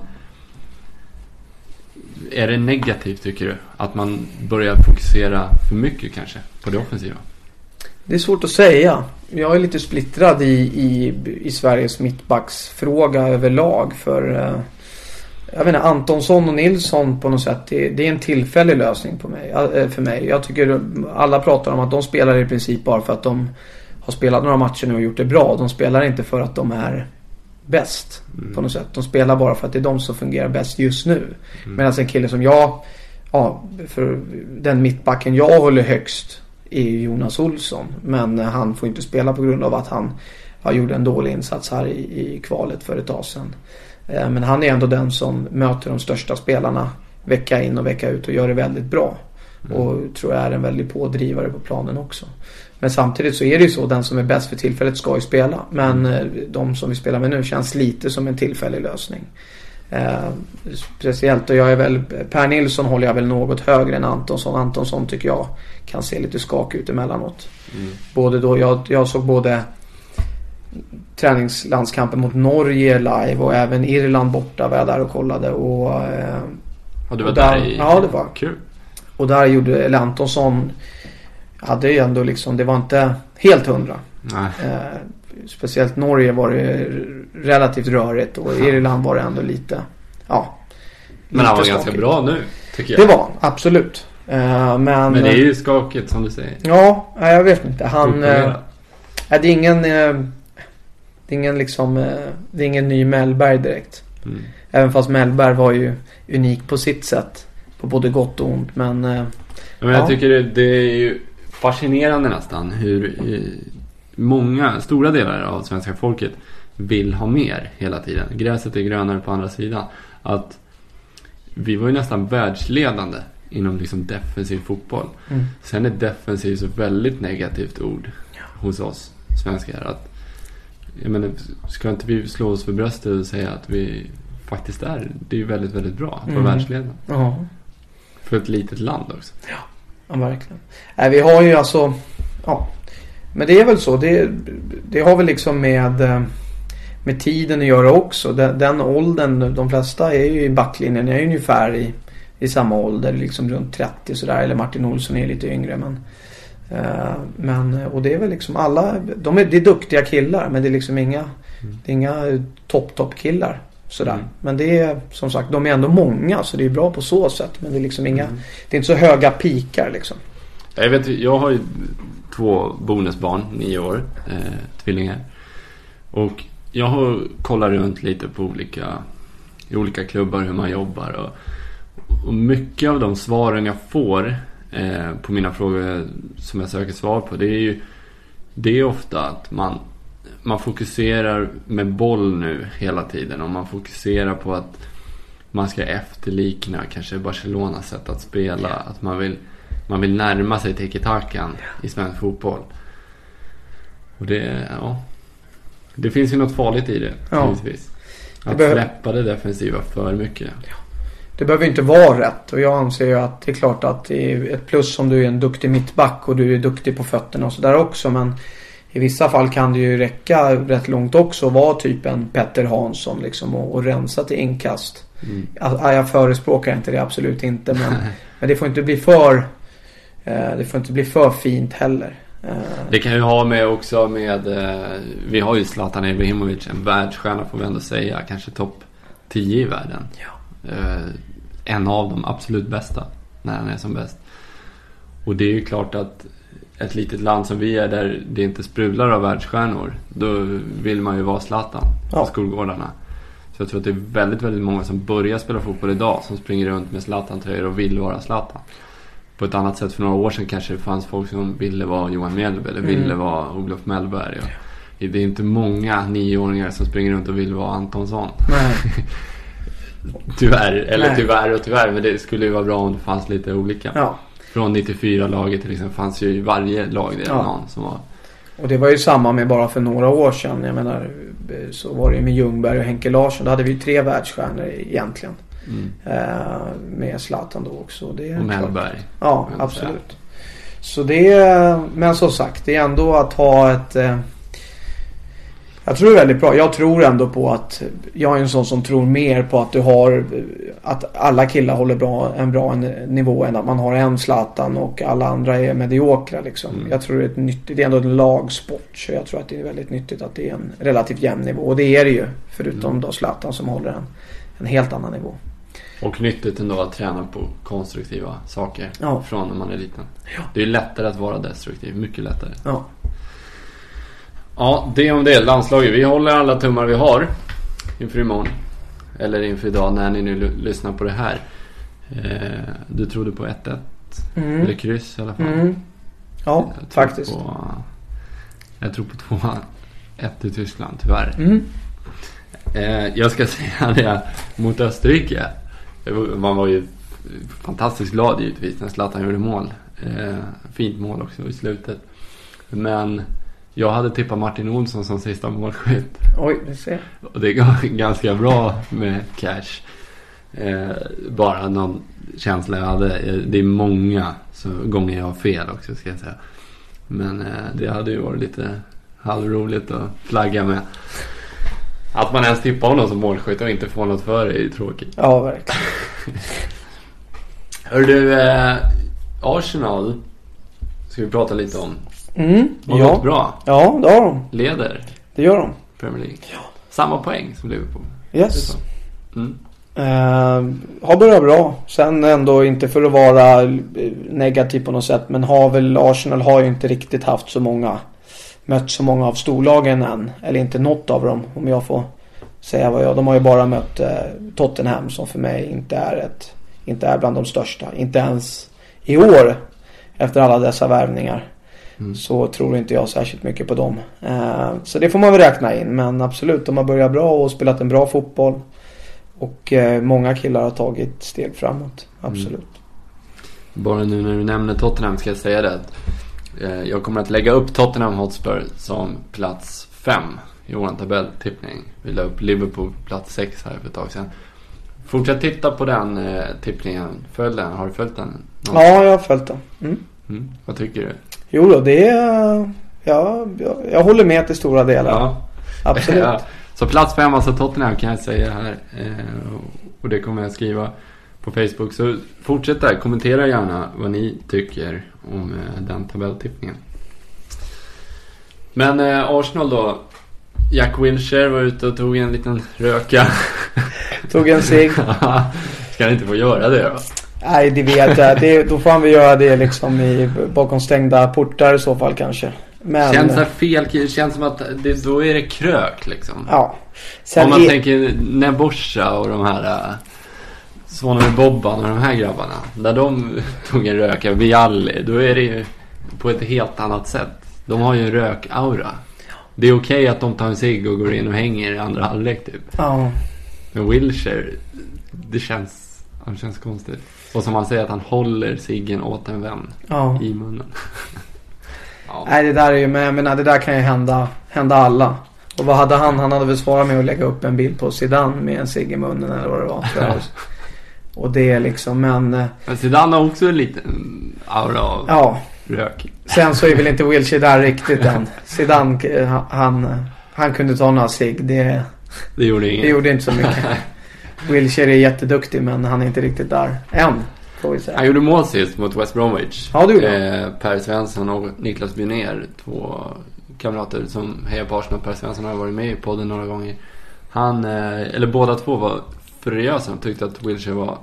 är det negativt tycker du? Att man börjar fokusera för mycket kanske på det offensiva? Det är svårt att säga. Jag är lite splittrad i, i, i Sveriges mittbacksfråga överlag. För eh, jag vet inte, Antonsson och Nilsson på något sätt. Det, det, är en tillfällig lösning på mig, eh, för mig. Jag tycker alla pratar om att de spelar i princip bara för att de har spelat några matcher nu och gjort det bra. De spelar inte för att de är bäst. Mm. På något sätt. De spelar bara för att det är de som fungerar bäst just nu. Mm. Medan en kille som jag, ja, för den mittbacken jag håller högst är Jonas Olsson. Men han får inte spela på grund av att han ja, gjorde en dålig insats här i, i kvalet för ett tag sedan. Eh, men han är ändå den som möter de största spelarna vecka in och vecka ut och gör det väldigt bra. Mm. Och tror jag är en väldig pådrivare på planen också. Men samtidigt så är det ju så, den som är bäst för tillfället ska ju spela. Men eh, de som vi spelar med nu känns lite som en tillfällig lösning. Eh, speciellt och jag är väl, Per Nilsson håller jag väl något högre än Antonsson. Antonsson tycker jag kan se lite skak ut emellanåt. Mm. Både då, jag, jag såg både träningslandskampen mot Norge live och även Irland borta var jag där och kollade. Och, eh, och du var och där, där i... Ja, det var. Kul. Och där gjorde, eller Antonsson hade ju ändå liksom, det var inte helt hundra. Eh, speciellt Norge var det relativt rörigt och ja. Irland var det ändå lite, ja. Men han var skakigt. ganska bra nu, tycker jag. Det var absolut. Eh, men, men det är ju skakigt som du säger. Ja, jag vet inte. Han... Eh, det är ingen... Det är ingen liksom... Eh, det är ingen ny Mellberg direkt. Mm. Även fast Mellberg var ju unik på sitt sätt. På både gott och ont. Men... Eh, men jag ja. tycker det, det är ju fascinerande nästan hur eh, många, stora delar av svenska folket vill ha mer hela tiden. Gräset är grönare på andra sidan. Att vi var ju nästan världsledande inom liksom defensiv fotboll. Mm. Sen är defensiv så väldigt negativt ord ja. hos oss svenskar. Att, jag menar, ska inte vi slå oss för bröstet och säga att vi faktiskt är, det är ju väldigt, väldigt bra att vara mm. världsledande. Ja. För ett litet land också. Ja. Ja, verkligen. Nej, vi har ju alltså... Ja. Men det är väl så. Det, det har väl liksom med, eh, med tiden att göra också. Den, den åldern, de flesta är ju i backlinjen. Jag är ungefär i, i samma ålder. Liksom runt 30 sådär. Eller Martin Olsson är lite yngre. Men, men, och det är väl liksom alla. De är, det är duktiga killar. Men det är liksom inga, mm. det är inga topp, topp killar. Sådär. Mm. Men det är som sagt, de är ändå många så det är bra på så sätt. Men det är liksom inga, mm. det är inte så höga pikar liksom. Jag vet, jag har ju två bonusbarn, nio år, eh, tvillingar. Och jag har kollat runt lite på olika, i olika klubbar hur man jobbar. Och, och mycket av de svaren jag får eh, på mina frågor som jag söker svar på. Det är ju det är ofta att man man fokuserar med boll nu hela tiden och man fokuserar på att man ska efterlikna kanske Barcelonas sätt att spela. Att man vill, man vill närma sig tiki-takan i svensk fotboll. Och det, ja. Det finns ju något farligt i det, Ja. givetvis. Att släppa det defensiva för mycket. Det behöver inte vara rätt och jag anser ju att det är klart att det är ett plus om du är en duktig mittback och du är duktig på fötterna och sådär också men i vissa fall kan det ju räcka rätt långt också att vara typ en Petter Hansson liksom och, och rensa till inkast. Mm. Ja, jag förespråkar inte det absolut inte men, men det får inte bli för eh, Det får inte bli för fint heller. Eh, Det kan ju ha med också med, eh, vi har ju Zlatan Ibrahimovic, en världsstjärna får vi ändå säga, kanske topp 10 i världen. Eh, en av de absolut bästa, när han är som bäst. Och det är ju klart att ett litet land som vi är där det inte sprudlar av världsstjärnor, då vill man ju vara Zlatan på Ja. skolgårdarna. Så jag tror att det är väldigt, väldigt många som börjar spela fotboll idag som springer runt med Zlatan-tröjor och vill vara Zlatan. På ett annat sätt för några år sedan kanske det fanns folk som ville vara Johan Mjällby eller Mm. ville vara Olof Mellberg. Och det är inte många nioåringar som springer runt och vill vara Antonsson. Tyvärr, eller Nej. tyvärr och tyvärr. Men det skulle ju vara bra om det fanns lite olika. Ja. Från 94-laget till exempel fanns ju i varje lag det Ja. någon som var... Och det var ju samma med bara för några år sedan. Jag menar så var det ju med Ljungberg och Henke Larsson. Då hade vi ju tre världsstjärnor egentligen. Mm. Eh, med Zlatan då också. Det är Och. Mellberg. Ja, absolut. Så det är, men som sagt, det är ändå att ha ett... Eh, jag tror det är väldigt bra. Jag tror ändå på att, jag är en sån som tror mer på att du har, att alla killar håller bra, en bra nivå än att man har en Zlatan och alla andra är mediokra liksom. Mm. Jag tror det är ett nyttigt, det är ändå en lagsport. Så jag tror att det är väldigt nyttigt att det är en relativt jämn nivå. Och det är det ju. Förutom Mm. då Zlatan som håller en, en helt annan nivå. Och nyttigt ändå att träna på konstruktiva saker. Ja. Från när man är liten. Ja. Det är lättare att vara destruktiv. Mycket lättare. Ja. Ja, det om det. Landslaget. Vi håller alla tummar vi har inför imorgon. Eller inför idag när ni nu lyssnar på det här. Eh, du trodde på 1-1. Mm. Eller kryss i alla fall. Mm. Ja, Jag faktiskt. På, jag tror på 2-1 till Tyskland, tyvärr. Mm. Eh, jag ska säga det mot Österrike. Man var ju fantastiskt glad givetvis när Zlatan gjorde mål. Eh, fint mål också i slutet. Men jag hade tippat Martin Olsson som sista målskytt. Oj, vi ser. Och det går ganska bra med cash. Eh, bara någon känsla jag hade. Eh, Det är många så, gånger jag har fel också ska jag säga. Men eh, det hade ju varit lite halvroligt att flagga med. Att man ens tippar honom som målskytt och inte får något för det är ju tråkigt. Ja, verkligen. Hör du, eh, Arsenal ska vi prata lite om. Mm, gått ja. bra. ja, det har de. Leder Det gör de. Premier League. Samma poäng som Liverpool. Yes. Mm. Eh, har börjat bra. Sen ändå inte för att vara eh, negativ på något sätt. Men har väl Arsenal har ju inte riktigt haft så många. Mött så många av storlagen än. Eller inte något av dem. Om jag får säga vad jag. De har ju bara mött eh, Tottenham som för mig inte är ett. Inte är bland de största. Inte ens i år. Efter alla dessa värvningar. Mm. Så tror inte jag särskilt mycket på dem. Eh, så det får man väl räkna in. Men absolut, de har börjat bra och spelat en bra fotboll. Och eh, många killar har tagit steg framåt. Absolut. Bara nu när du nämner Tottenham ska jag säga det. eh, Jag kommer att lägga upp Tottenham Hotspur som plats 5 i vår tabelltippning. Vi la upp Liverpool plats 6 här för ett tag sedan. Fortsätt titta på den eh, tippningen. Följ den. Har du följt den? Ja, jag har följt det. Mm. Mm. Vad tycker du? Jo då, det är... Ja, jag, jag håller med till stora delar. Ja. Absolut. Ja. Så plats 5 alltså Tottenham kan jag säga här. Eh, och det kommer jag skriva på Facebook. Så fortsätt där. Kommentera gärna vad ni tycker om eh, den tabelltippningen. Men eh, Arsenal då. Jack Wilshere var ute och tog en liten röka. Tog en cigg. Ska han inte få göra det då? Nej, det vet jag. Det, då får han väl göra det liksom i, bakom stängda portar i så fall kanske. Men... Känns det fel? Det känns som att det, då är det krök liksom. Ja. Om Sen man är, tänker Nebosha och de här uh, Svanen med Bobban och de här grabbarna. När de tog en röka, Vialli, då är det ju på ett helt annat sätt. De har ju en rök-aura. Det är okej att de tar en cigg och går in och hänger i andra halvlek typ. Ja. Men Wilshire, det känns, det känns konstigt. Och som han säger att han håller ciggen åt en vän Ja. i munnen. ja. Nej det där är ju, men jag menar det där kan ju hända, hända alla. Och vad hade han? Han hade väl svarat med att lägga upp en bild på Zidane med en cigg i munnen eller vad det var. Och det är liksom, men eh, Men Zidane har också en liten aura av ja. rök. Sen så är väl inte Wilshere där riktigt än. Zidane, eh, han, han kunde ta några cigg. Det, Det gjorde inget. det gjorde inte så mycket. Wilshere är jätteduktig men han är inte riktigt där än. Han gjorde mål sist mot West Bromwich. Ja, det gjorde eh, Per Svensson och Niklas Bynér, två kamrater som hejar på Arsenal. Per Svensson har varit med i podden några gånger. Han, eh, eller båda två var furiösa och tyckte att Wilshere var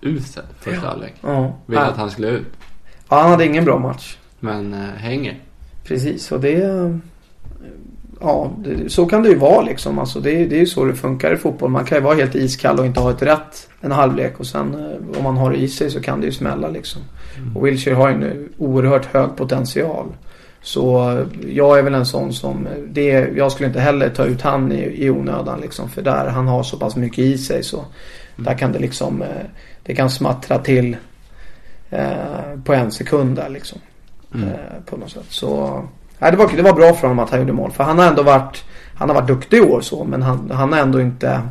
usel första halvlek. Ja. Ville att Ja. han skulle ut. ja, han hade ingen bra match. Men eh, hänger. Precis, och det... Ja, det, så kan det ju vara liksom. Alltså, det, det är ju så det funkar i fotboll. Man kan ju vara helt iskall och inte ha ett rätt en halvlek. Och sen eh, om man har det i sig så kan det ju smälla liksom. Och Wilshere har ju en oerhört hög potential. Så eh, jag är väl en sån som, eh, det, jag skulle inte heller ta ut han i, i onödan liksom. För där han har så pass mycket i sig så där kan det liksom, det kan smattra till eh, på en sekund där liksom. Mm. Eh, på något sätt. Så, nej, det, var, det var bra för honom att han gjorde mål. För han har ändå varit, han har varit duktig i år så. Men han, han är ändå inte,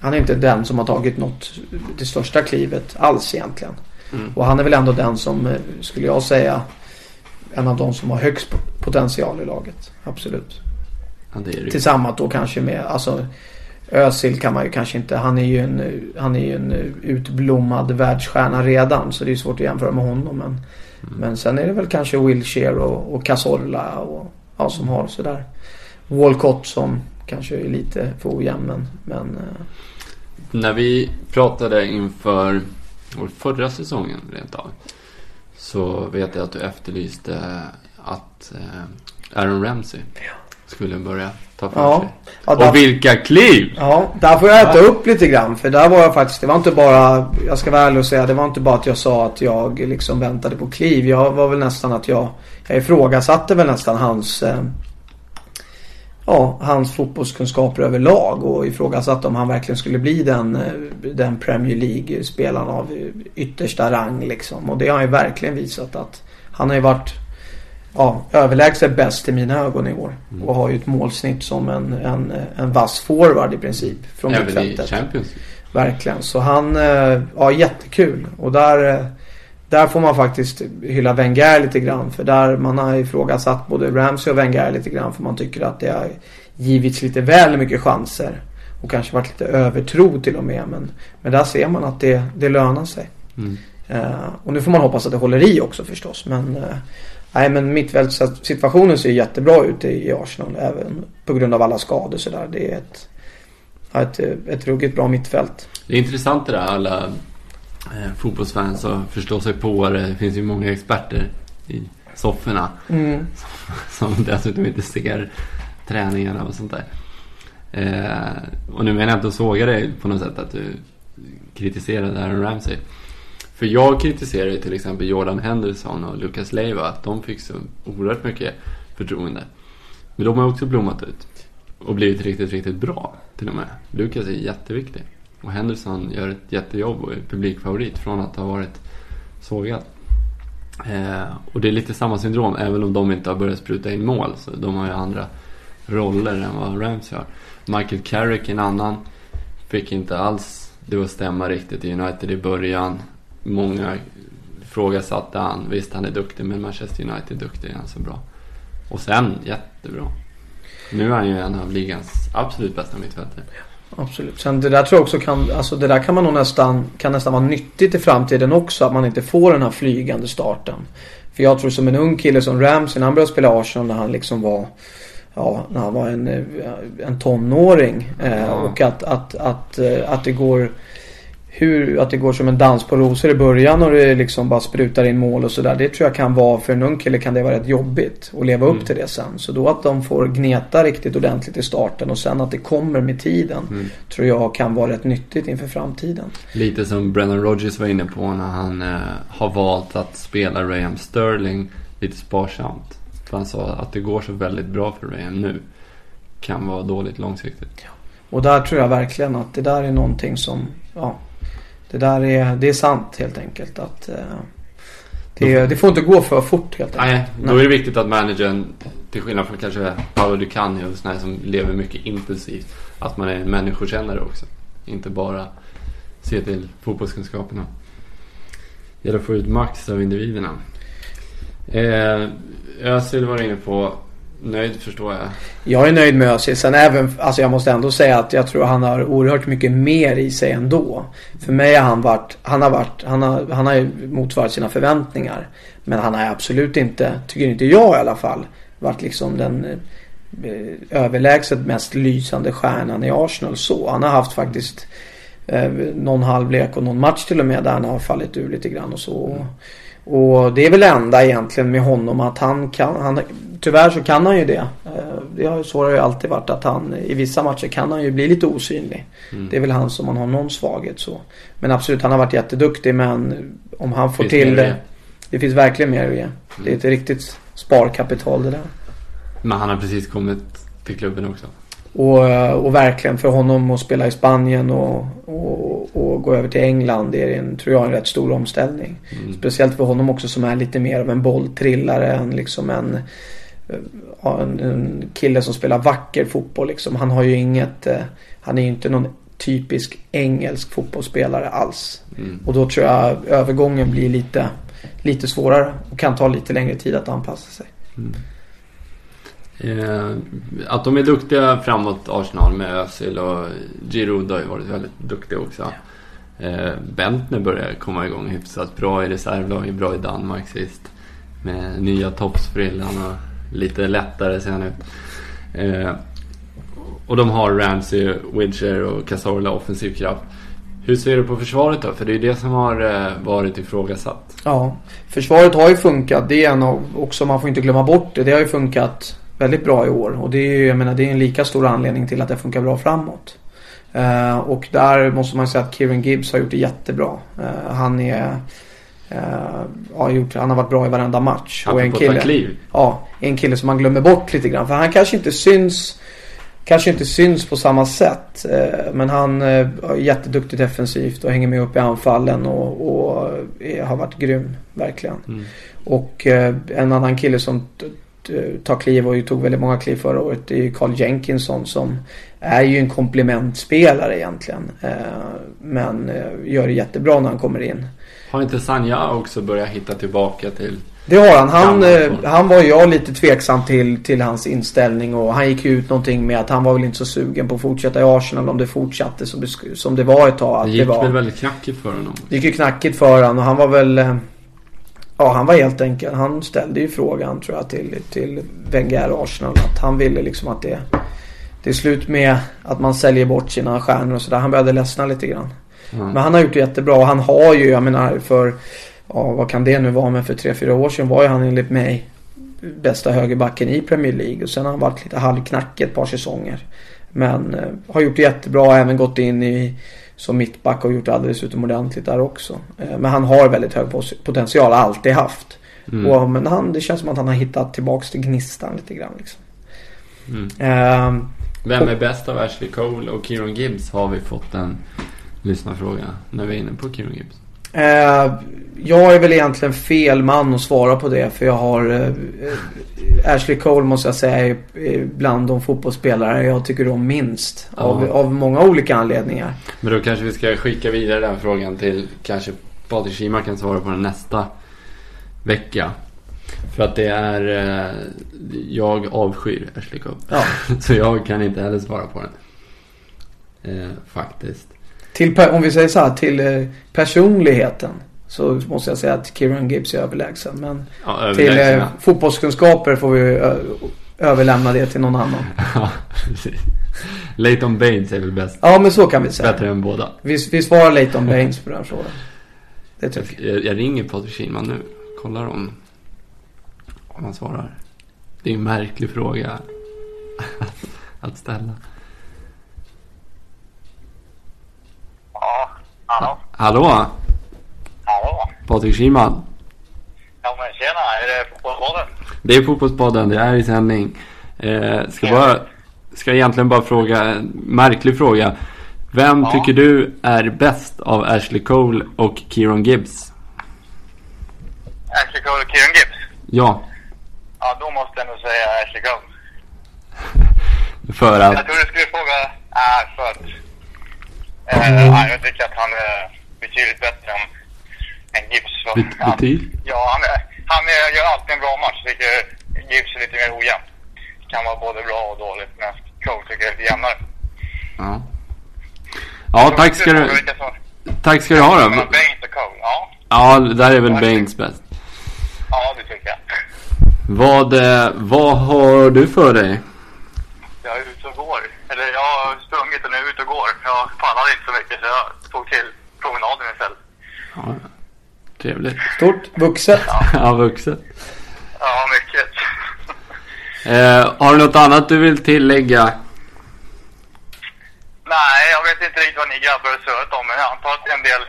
han är inte den som har tagit något, det största klivet alls egentligen. Mm. Och han är väl ändå den som, eh, skulle jag säga, en av de som har högst potential i laget. Absolut. Ja. Tillsammans då kanske med, alltså Özil kan man ju kanske inte, han är ju en, han är ju en utblommad världsstjärna redan. Så det är svårt att jämföra med honom. Men, men sen är det väl kanske Wilshere och, och Cazorla och ja, som har sådär. Walcott som kanske är lite för ojämn men, men eh, När vi pratade inför förra säsongen rent av. Så vet jag att du efterlyste att eh, Aaron Ramsey skulle börja ta för Ja. sig. Ja, där- Och vilka kliv! Ja, där får jag äta upp lite grann. För där var jag faktiskt, det var inte bara, jag ska vara ärlig och säga, det var inte bara att jag sa att jag liksom väntade på kliv. Jag var väl nästan att jag, jag ifrågasatte väl nästan hans, eh, ja, hans fotbollskunskaper överlag. Och ifrågasatte om han verkligen skulle bli den, eh, den Premier League-spelaren av yttersta rang liksom. Och det har han ju verkligen visat att han har ju varit ja, överlägset bäst i mina ögon i år. Och har ju ett målsnitt som en, en, en vass forward i princip. Från Även i mittfältet. Champions League. Verkligen. Så han, eh, ja jättekul. Och där, eh, där får man faktiskt hylla Wenger lite grann. För där man har ifrågasatt både Ramsey och Wenger lite grann. För man tycker att det har givits lite väl mycket chanser. Och kanske varit lite övertro till och med. Men, men där ser man att det, det lönar sig. Mm. Eh, och nu får man hoppas att det håller i också förstås. Men, eh, nej, men mittfältssituationen ser jättebra ut i, Arsenal. Även på grund av alla skador så där. Det är ett, ett, ett ruggigt bra mittfält. Det är intressant det där alla eh, fotbollsfans och förstå sig på det. Det finns ju många experter i sofforna Mm. som dessutom inte ser träningarna och sånt där. Eh, och nu menar jag inte att såga dig på något sätt att du kritiserade Aaron Ramsey. För jag kritiserar ju till exempel Jordan Henderson och Lucas Leiva att de fick så oerhört mycket förtroende. Men de har också blommat ut. Och blivit riktigt, riktigt bra till och med. Lucas är jätteviktig. Och Henderson gör ett jättejobb och är publikfavorit från att ha varit sågad. Eh, och det är lite samma syndrom, även om de inte har börjat spruta in mål. Så de har ju andra roller än vad Ramsey har. Michael Carrick, en annan, fick inte alls det att stämma riktigt i United i början. Många ifrågasatte han. Visst, han är duktig, men Manchester United är duktig, är han så bra. Och sen, jättebra. Nu är han ju en av ligans absolut bästa mittfältare. Absolut. Sen det där tror jag också kan, alltså det där kan man nog nästan, kan nästan vara nyttigt i framtiden också. Att man inte får den här flygande starten. För jag tror som en ung kille som Ramsey när han började spela Arsenal när han liksom var Ja, när han var en, eh, en tonåring. Eh, Ja. Och att, att, att, eh, att det går hur, att det går som en dans på rosor i början och det liksom bara sprutar in mål och sådär. Det tror jag kan vara, för en ung kille kan det vara rätt jobbigt att leva upp Mm. till det sen. Så då att de får gneta riktigt ordentligt i starten och sen att det kommer med tiden. Mm. Tror jag kan vara rätt nyttigt inför framtiden. Lite som Brennan Rodgers var inne på när han eh, har valt att spela Raheem Sterling lite sparsamt. För han sa att det går så väldigt bra för Raheem nu. Kan vara dåligt långsiktigt. Och där tror jag verkligen att det där är någonting som, ja. Det där är, det är sant helt enkelt att eh, det, det, får inte gå för fort helt enkelt. Nej, då är det viktigt att managern, till skillnad från kanske Paolo Ducani och sådana som lever mycket intensivt, att man är en människokännare också. Inte bara se till fotbollskunskaperna. Det gäller att få ut max av individerna. Eh, Özil var inne på Nöjd förstår jag. Jag är nöjd med Özil. Sen även, alltså jag måste ändå säga att jag tror han har oerhört mycket mer i sig ändå. För mig har han varit, han har varit, han har, han har motsvarat sina förväntningar. Men han har absolut inte, tycker inte jag i alla fall, varit liksom den eh, överlägset mest lysande stjärnan i Arsenal så. Han har haft faktiskt eh, någon halvlek och någon match till och med där han har fallit ur lite grann och så. Mm. Och det är väl enda egentligen med honom att han kan, han, tyvärr så kan han ju det. Eh, det har, så har det ju alltid varit att han i vissa matcher kan han ju bli lite osynlig. Mm. Det är väl han som man har någon svaghet så. Men absolut han har varit jätteduktig men om han får till det. Det finns verkligen mer att ge. Mm. Det är ett riktigt sparkapital det där. Men han har precis kommit till klubben också. Och, och verkligen för honom att spela i Spanien och, och, och gå över till England. Det är en, tror jag, en rätt stor omställning. Mm. Speciellt för honom också som är lite mer av en bolltrillare än liksom en, en, en kille som spelar vacker fotboll liksom. Han har ju inget, eh, han är ju inte någon typisk engelsk fotbollsspelare alls. Mm. Och då tror jag övergången blir lite, lite svårare och kan ta lite längre tid att anpassa sig. Mm. Eh, att de är duktiga framåt Arsenal med Özil och Giroud har ju varit väldigt duktiga också. Eh, Bentner börjar komma igång hyfsat bra i reservlaget, bra i Danmark sist. Med nya toppsfrillan och lite lättare ser han ut. Eh, och de har Ramsey, Widger och Cazorla offensiv kraft. Hur ser du på försvaret då? För det är ju det som har eh, varit ifrågasatt. Ja, försvaret har ju funkat. Det är en av, också, man får inte glömma bort det. Det har ju funkat väldigt bra i år. Och det är ju, jag menar, det är en lika stor anledning till att det funkar bra framåt. Uh, och där måste man säga att Kieran Gibbs har gjort det jättebra. Uh, han är... Uh, har gjort, han har varit bra i varenda match. Han och en kille, kliv. Ja, en kille som man glömmer bort lite grann. För han kanske inte syns Kanske inte syns på samma sätt. Men han är jätteduktig defensivt och hänger med upp i anfallen och, och har varit grym. Verkligen. Mm. Och en annan kille som ta kliv och tog väldigt många kliv förra året. Det är ju Carl Jenkinson som är ju en komplementspelare egentligen. Eh, men eh, gör det jättebra när han kommer in. Har inte Sanja också börjat hitta tillbaka till det har han. Han, han var jag lite tveksam till, till hans inställning och han gick ut någonting med att han var väl inte så sugen på att fortsätta i Arsenal om det fortsatte som det, som det var ett tag. det gick det var. väl väldigt knackigt för honom? Det gick ju knackigt för honom och han var väl Ja, han var helt enkelt. Han ställde ju frågan tror jag till, till Wenger Arsenal. Att han ville liksom att det, det är slut med att man säljer bort sina stjärnor och sådär. Han började ledsna lite grann. Mm. Men han har gjort det jättebra. Och han har ju, jag menar för, ja vad kan det nu vara, men för tre fyra år sedan var ju han enligt mig bästa högerbacken i Premier League. Och sen har han varit lite halvknackig ett par säsonger. Men eh, har gjort det jättebra, även gått in i som mittback och gjort alldeles utomordentligt där också. Eh, men han har väldigt hög potential, alltid haft. Mm. Och, men han, det känns som att han har hittat tillbaks till gnistan lite grann. Liksom. Mm. Uh, Vem är bäst av Ashley Cole och Kieron Gibbs har vi fått en lyssnarfråga när vi är inne på Kieron Gibbs. Uh, jag är väl egentligen fel man att svara på det för jag har uh, Ashley Cole måste jag säga är bland de fotbollsspelare jag tycker om minst. Ja. Av, av många olika anledningar. Men då kanske vi ska skicka vidare den frågan till kanske Patrik Schima kan svara på den nästa vecka. För att det är... Eh, jag avskyr Ashley Cole. Ja. Så jag kan inte heller svara på den. Eh, faktiskt. Till, om vi säger så här, till eh, personligheten. Så måste jag säga att Kieran Gibbs är överlägsen. Men ja, överlägsen, till eh, fotbollskunskaper får vi överlämna det till någon annan. ja, precis. Leighton Baines är väl bäst? Ja, men så kan vi säga. Bättre än båda. Vi, vi svarar Leighton Baines på den frågan. Det tycker jag. Jag, jag ringer Patrik Kihlman nu. Kollar om, om han svarar. Det är en märklig fråga att ställa. Ja, hallå? Hallå? Patrik Kihlman. Ja men tjena, är det Fotbollspodden? Det är Fotbollspodden, det är i sändning. Eh, ska, bara, ska egentligen bara fråga, en märklig fråga. Vem Ja. tycker du är bäst av Ashley Cole och Kieron Gibbs? Ashley Cole och Kieran Gibbs. Ja, Ja, då måste jag nog säga Ashley Cole. för Jag att... tror du skulle fråga... Nej, för att... Eh, nej, jag tycker att han är betydligt bättre än, än Gibbs. Han, ja, han, han gör alltid en bra match. Jag tycker Gibbs är lite mer ojämn. Kan vara både bra och dåligt, men Cole tycker jag är lite jämnare. Ja, ja tack ska du, tack ska du ha då. Baines och Cole, ja. Ja, där är väl Baines bäst. Ja, det tycker jag. Vad, eh, vad har du för dig? Jag är ute och går. Eller jag och nu är ute och går. Jag pallade inte så mycket så jag tog till promenaden istället. Ja, trevligt. Stort, vuxet. Ja, vuxet. Ja, mycket. Eh, har du något annat du vill tillägga? Nej, jag vet inte riktigt vad ni grabbar har surrat om, men jag antar att är en del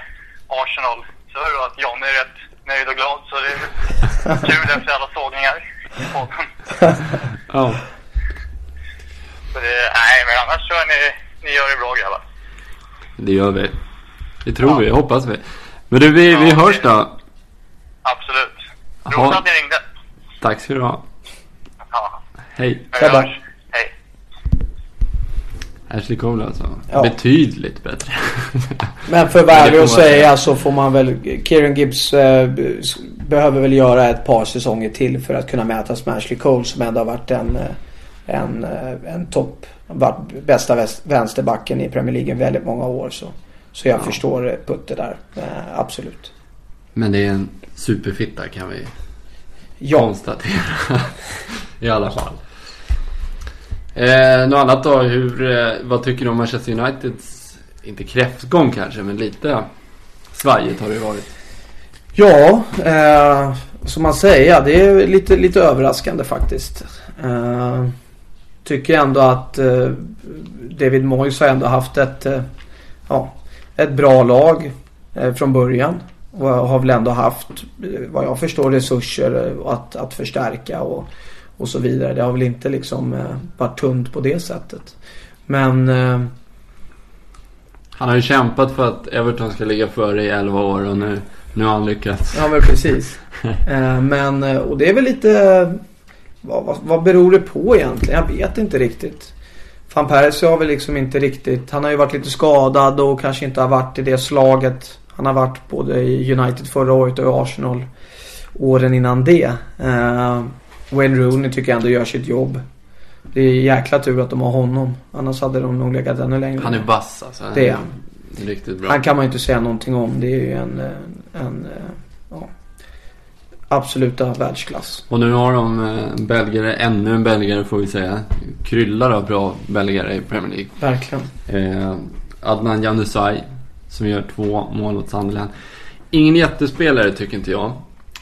Arsenal-surr och att John är rätt nöjd och glad. Så det är kul efter alla sågningar i podden. Ja. Så det, nej, men annars tror jag ni, ni gör det bra grabbar. Det gör vi. Det tror vi, hoppas vi. Men du, vi, vi Ja, hörs det- då. Absolut. Roligt att ni ringde. Tack ska du ha. Ja, Hej. vi hörs. Hej. Ashley Cole alltså. Ja. Betydligt bättre. Men för att Ja, får och man säga. så får man väl Kieran Gibbs eh, behöver väl göra ett par säsonger till för att kunna mätas med Ashley Cole som ändå har varit en, eh, en, eh, en topp, varit bästa vänsterbacken i Premier League väldigt många år. Så, så jag Ja. förstår Putte där. Eh, absolut. Men det är en superfitta kan vi Ja. konstatera. I alla fall. Eh, något annat då? Hur, eh, vad tycker du om Manchester Uniteds, inte kräftgång kanske, men lite svajigt har det varit. Ja, eh, som man säger, det är lite, lite överraskande faktiskt. Eh, tycker ändå att eh, David Moyes har ändå haft ett, eh, ja, ett bra lag eh, från början. Och har väl ändå haft, eh, vad jag förstår, resurser eh, att, att förstärka och, och så vidare. Det har väl inte liksom eh, varit tunt på det sättet. Men Han har ju kämpat för att Everton ska ligga före i 11 år och nu, nu har han lyckats. Ja men precis. Men, och det är väl lite... Vad, vad, vad beror det på egentligen? Jag vet inte riktigt. Van Persie har väl liksom inte riktigt... Han har ju varit lite skadad och kanske inte har varit i det slaget. Han har varit både i United förra året och i Arsenal åren innan det. Eh, Wayne Rooney tycker jag ändå gör sitt jobb. Det är jäkla tur att de har honom. Annars hade de nog legat ännu längre. Han är vass alltså. Det är han. Riktigt bra. Han kan man ju inte säga någonting om. Det är ju en, eh, en eh, ja, absoluta världsklass. Och nu har de eh, en belgare, ännu en belgare får vi säga. Kryllar av bra belgare i Premier League. Verkligen. Eh, Adnan Januzaj som gör två mål åt Sunderland. Ingen jättespelare tycker inte jag.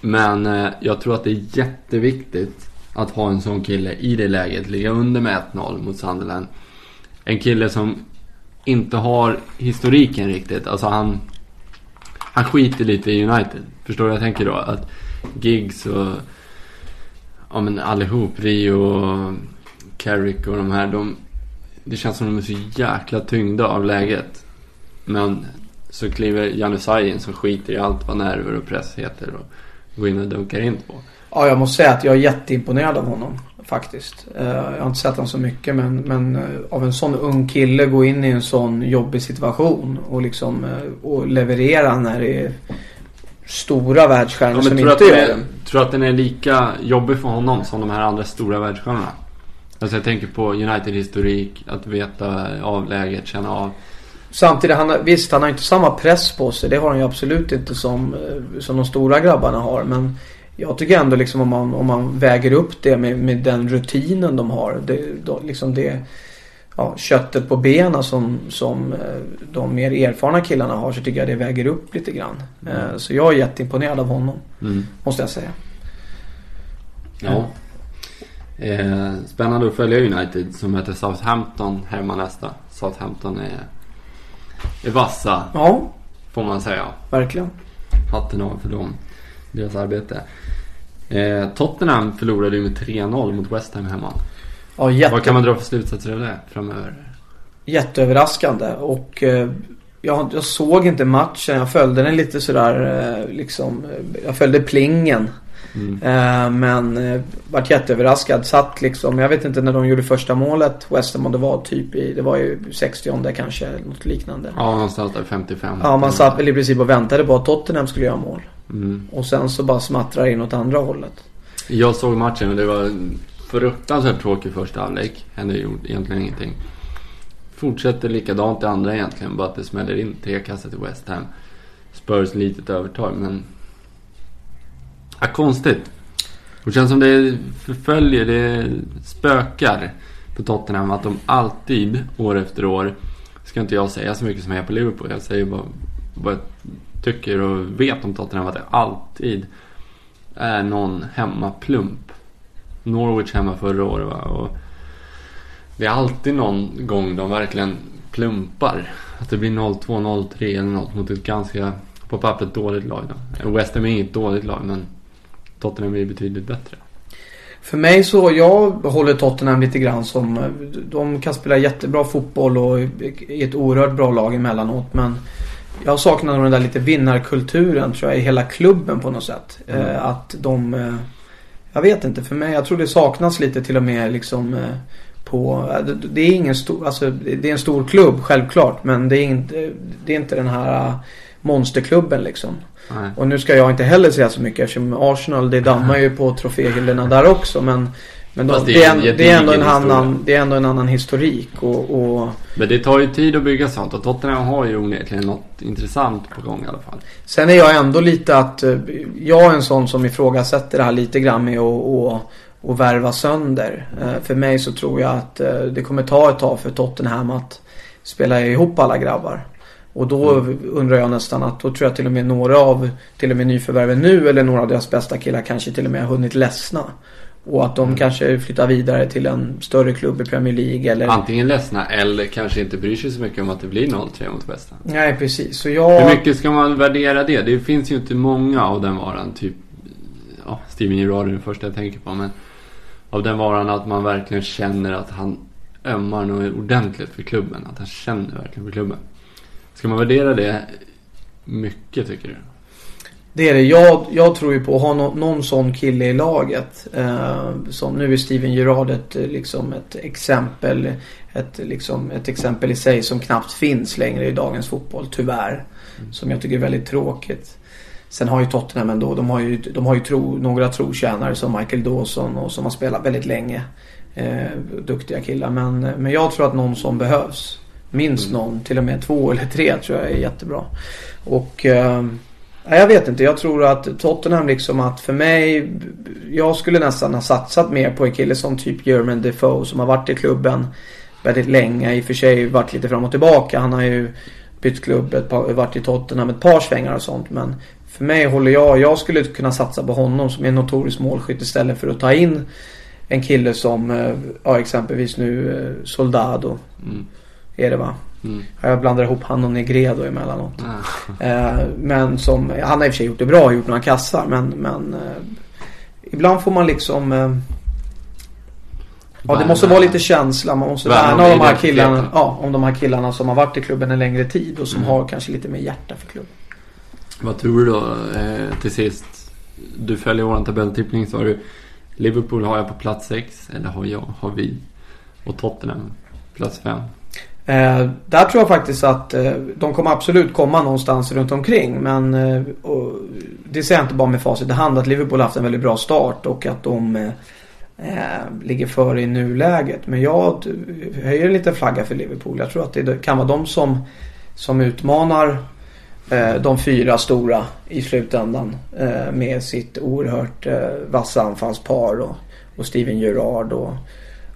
Men eh, jag tror att det är jätteviktigt att ha en sån kille i det läget. Ligga under med 1-0 mot Sunderland. En kille som inte har historiken riktigt. Alltså han... Han skiter lite i United. Förstår du vad jag tänker då? Att Gigs och... Ja men allihop. Rio och Carrick och de här. De, det känns som de är så jäkla tyngda av läget. Men så kliver Janusaj in som skiter i allt vad nerver och press heter och går in och dunkar in två. Ja, jag måste säga att jag är jätteimponerad av honom. Faktiskt. Eh, jag har inte sett honom så mycket men, men eh, av en sån ung kille gå in i en sån jobbig situation och liksom eh, och leverera när det är stora världsstjärnor Ja, som inte den gör det. tror att den är lika jobbig för honom som de här andra stora världsstjärnorna? Alltså jag tänker på United-historik, att veta av läget, känna av. Samtidigt, han, visst han har inte samma press på sig. Det har han ju absolut inte som, eh, som de stora grabbarna har. Men jag tycker ändå liksom om man, om man väger upp det med, med den rutinen de har. Det, då, liksom det ja, köttet på benen som, som eh, de mer erfarna killarna har så tycker jag det väger upp lite grann. Eh, Så jag är jätteimponerad av honom. Mm. Måste jag säga. Ja. Eh, spännande att följa United som möter Southampton hemma nästa. Southampton är, är vassa, Ja, får man säga. verkligen. Hatten av för dem. Deras arbete. Eh, Tottenham förlorade ju med 3-0 mot West Ham hemma. Ja, jätte... Vad kan man dra för slutsatser av det framöver? Jätteöverraskande och eh, jag, jag såg inte matchen. Jag följde den lite sådär eh, liksom. eh, Jag följde plingen. Mm. Eh, men eh, vart jätteöverraskad. Satt liksom, jag vet inte när de gjorde första målet. West Ham det var typ i, det var ju 60 kanske. Något liknande. Ja, någonstans där 55. Ja, man satt väl i princip och väntade på att Tottenham skulle göra mål. Mm. Och sen så bara smattrar in åt andra hållet. Jag såg matchen och det var fruktansvärt tråkig första halvlek. Händer ju egentligen ingenting. Fortsätter likadant i andra egentligen. Bara att det smäller in tre kassar till West Ham. Spurs litet övertag men... Ja, konstigt. Det känns som det förföljer, det spökar på Tottenham att de alltid, år efter år, ska inte jag säga så mycket som jag är på Liverpool. Jag säger bara vad jag tycker och vet om Tottenham att det alltid är någon hemmaplump. Norwich hemma förra året va? Och det är alltid någon gång de verkligen plumpar. Att det blir 0-2, 0-3 eller något mot ett ganska, på pappret, dåligt lag. Då. West Ham är inget dåligt lag men Tottenham är betydligt bättre. För mig så, jag håller Tottenham lite grann som, de kan spela jättebra fotboll och är ett oerhört bra lag emellanåt men jag saknar den där lite vinnarkulturen tror jag i hela klubben på något sätt. Mm. Eh, att de, eh, jag vet inte för mig, jag tror det saknas lite till och med liksom eh, på, eh, det, är ingen stor, alltså det det är en stor klubb självklart men det är inte, det är inte den här eh, monsterklubben liksom. Nej. Och nu ska jag inte heller säga så mycket eftersom Arsenal det dammar ju på troféhyllorna där också men men Fast det, det är en det, är ändå en historia. annan, det är ändå en annan historik och, och Men det tar ju tid att bygga sånt och Tottenham har ju onekligen något intressant på gång i alla fall. Sen är jag ändå lite att eh, jag är en sån som ifrågasätter det här lite grann med att och, och värva sönder. Eh, För mig så tror jag att eh, det kommer ta ett tag för Tottenham att spela ihop alla grabbar. Och då undrar jag nästan att då tror jag till och med några av till och med nyförvärven nu eller några av deras bästa killar kanske till och med har hunnit ledsna. Och att de kanske flyttar vidare till en större klubb i Premier League eller... Antingen ledsna eller kanske inte bryr sig så mycket om att det blir 0-3 mot Ham. Nej precis. Så jag... Hur mycket ska man värdera det? Det finns ju inte många av den varan. Typ, ja, Steven Gerrard är den första jag tänker på. Men av den varan att man verkligen känner att han ömmar något ordentligt för klubben. Att han känner verkligen för klubben. Ska man värdera det mycket tycker du? Det är det. Jag, jag tror ju på att ha nå- någon sån kille i laget. Eh, som nu är Steven Gerrard ett, eh, liksom ett exempel. Ett, liksom, ett exempel i sig som knappt finns längre i dagens fotboll, tyvärr. Som jag tycker är väldigt tråkigt. Sen har ju Tottenham ändå, de har ju, de har ju tro, några trotjänare som Michael Dawson och som har spelat väldigt länge. Eh, duktiga killar. Men, men jag tror att någon som behövs. Minst någon, till och med två eller tre tror jag är jättebra. Och eh, Nej, jag vet inte. Jag tror att Tottenham liksom att för mig. Jag skulle nästan ha satsat mer på en kille som typ Jermaine Defoe som har varit i klubben väldigt länge. I och för sig varit lite fram och tillbaka. Han har ju bytt klubb, ett par, varit i Tottenham ett par svängar och sånt. Men för mig håller jag, jag skulle kunna satsa på honom som är en notorisk målskytt istället för att ta in en kille som, eh, ja exempelvis nu eh, Soldado. Mm. Är det va? Mm. Jag blandar ihop han och Negredo emellanåt. Ah. Eh, men som, han har i och för sig gjort det bra, gjort några kassar men, men eh, ibland får man liksom eh, Ja det måste vara lite känsla, man måste Värna om värna om de här killarna, ja, om de här killarna som har varit i klubben en längre tid och som Mm. har kanske lite mer hjärta för klubben. Vad tror du då eh, till sist? Du följer våran tabelltippning sa du. Liverpool har jag på plats 6, eller har jag, har vi. Och Tottenham plats 5. Eh, där tror jag faktiskt att eh, de kommer absolut komma någonstans runt omkring. Men eh, och, det säger jag inte bara med facit i hand att Liverpool har haft en väldigt bra start och att de eh, eh, ligger före i nuläget. Men jag höjer en liten flagga för Liverpool. Jag tror att det kan vara de som, som utmanar eh, de fyra stora i slutändan. Eh, med sitt oerhört eh, vassa anfallspar och, och Steven Gerrard och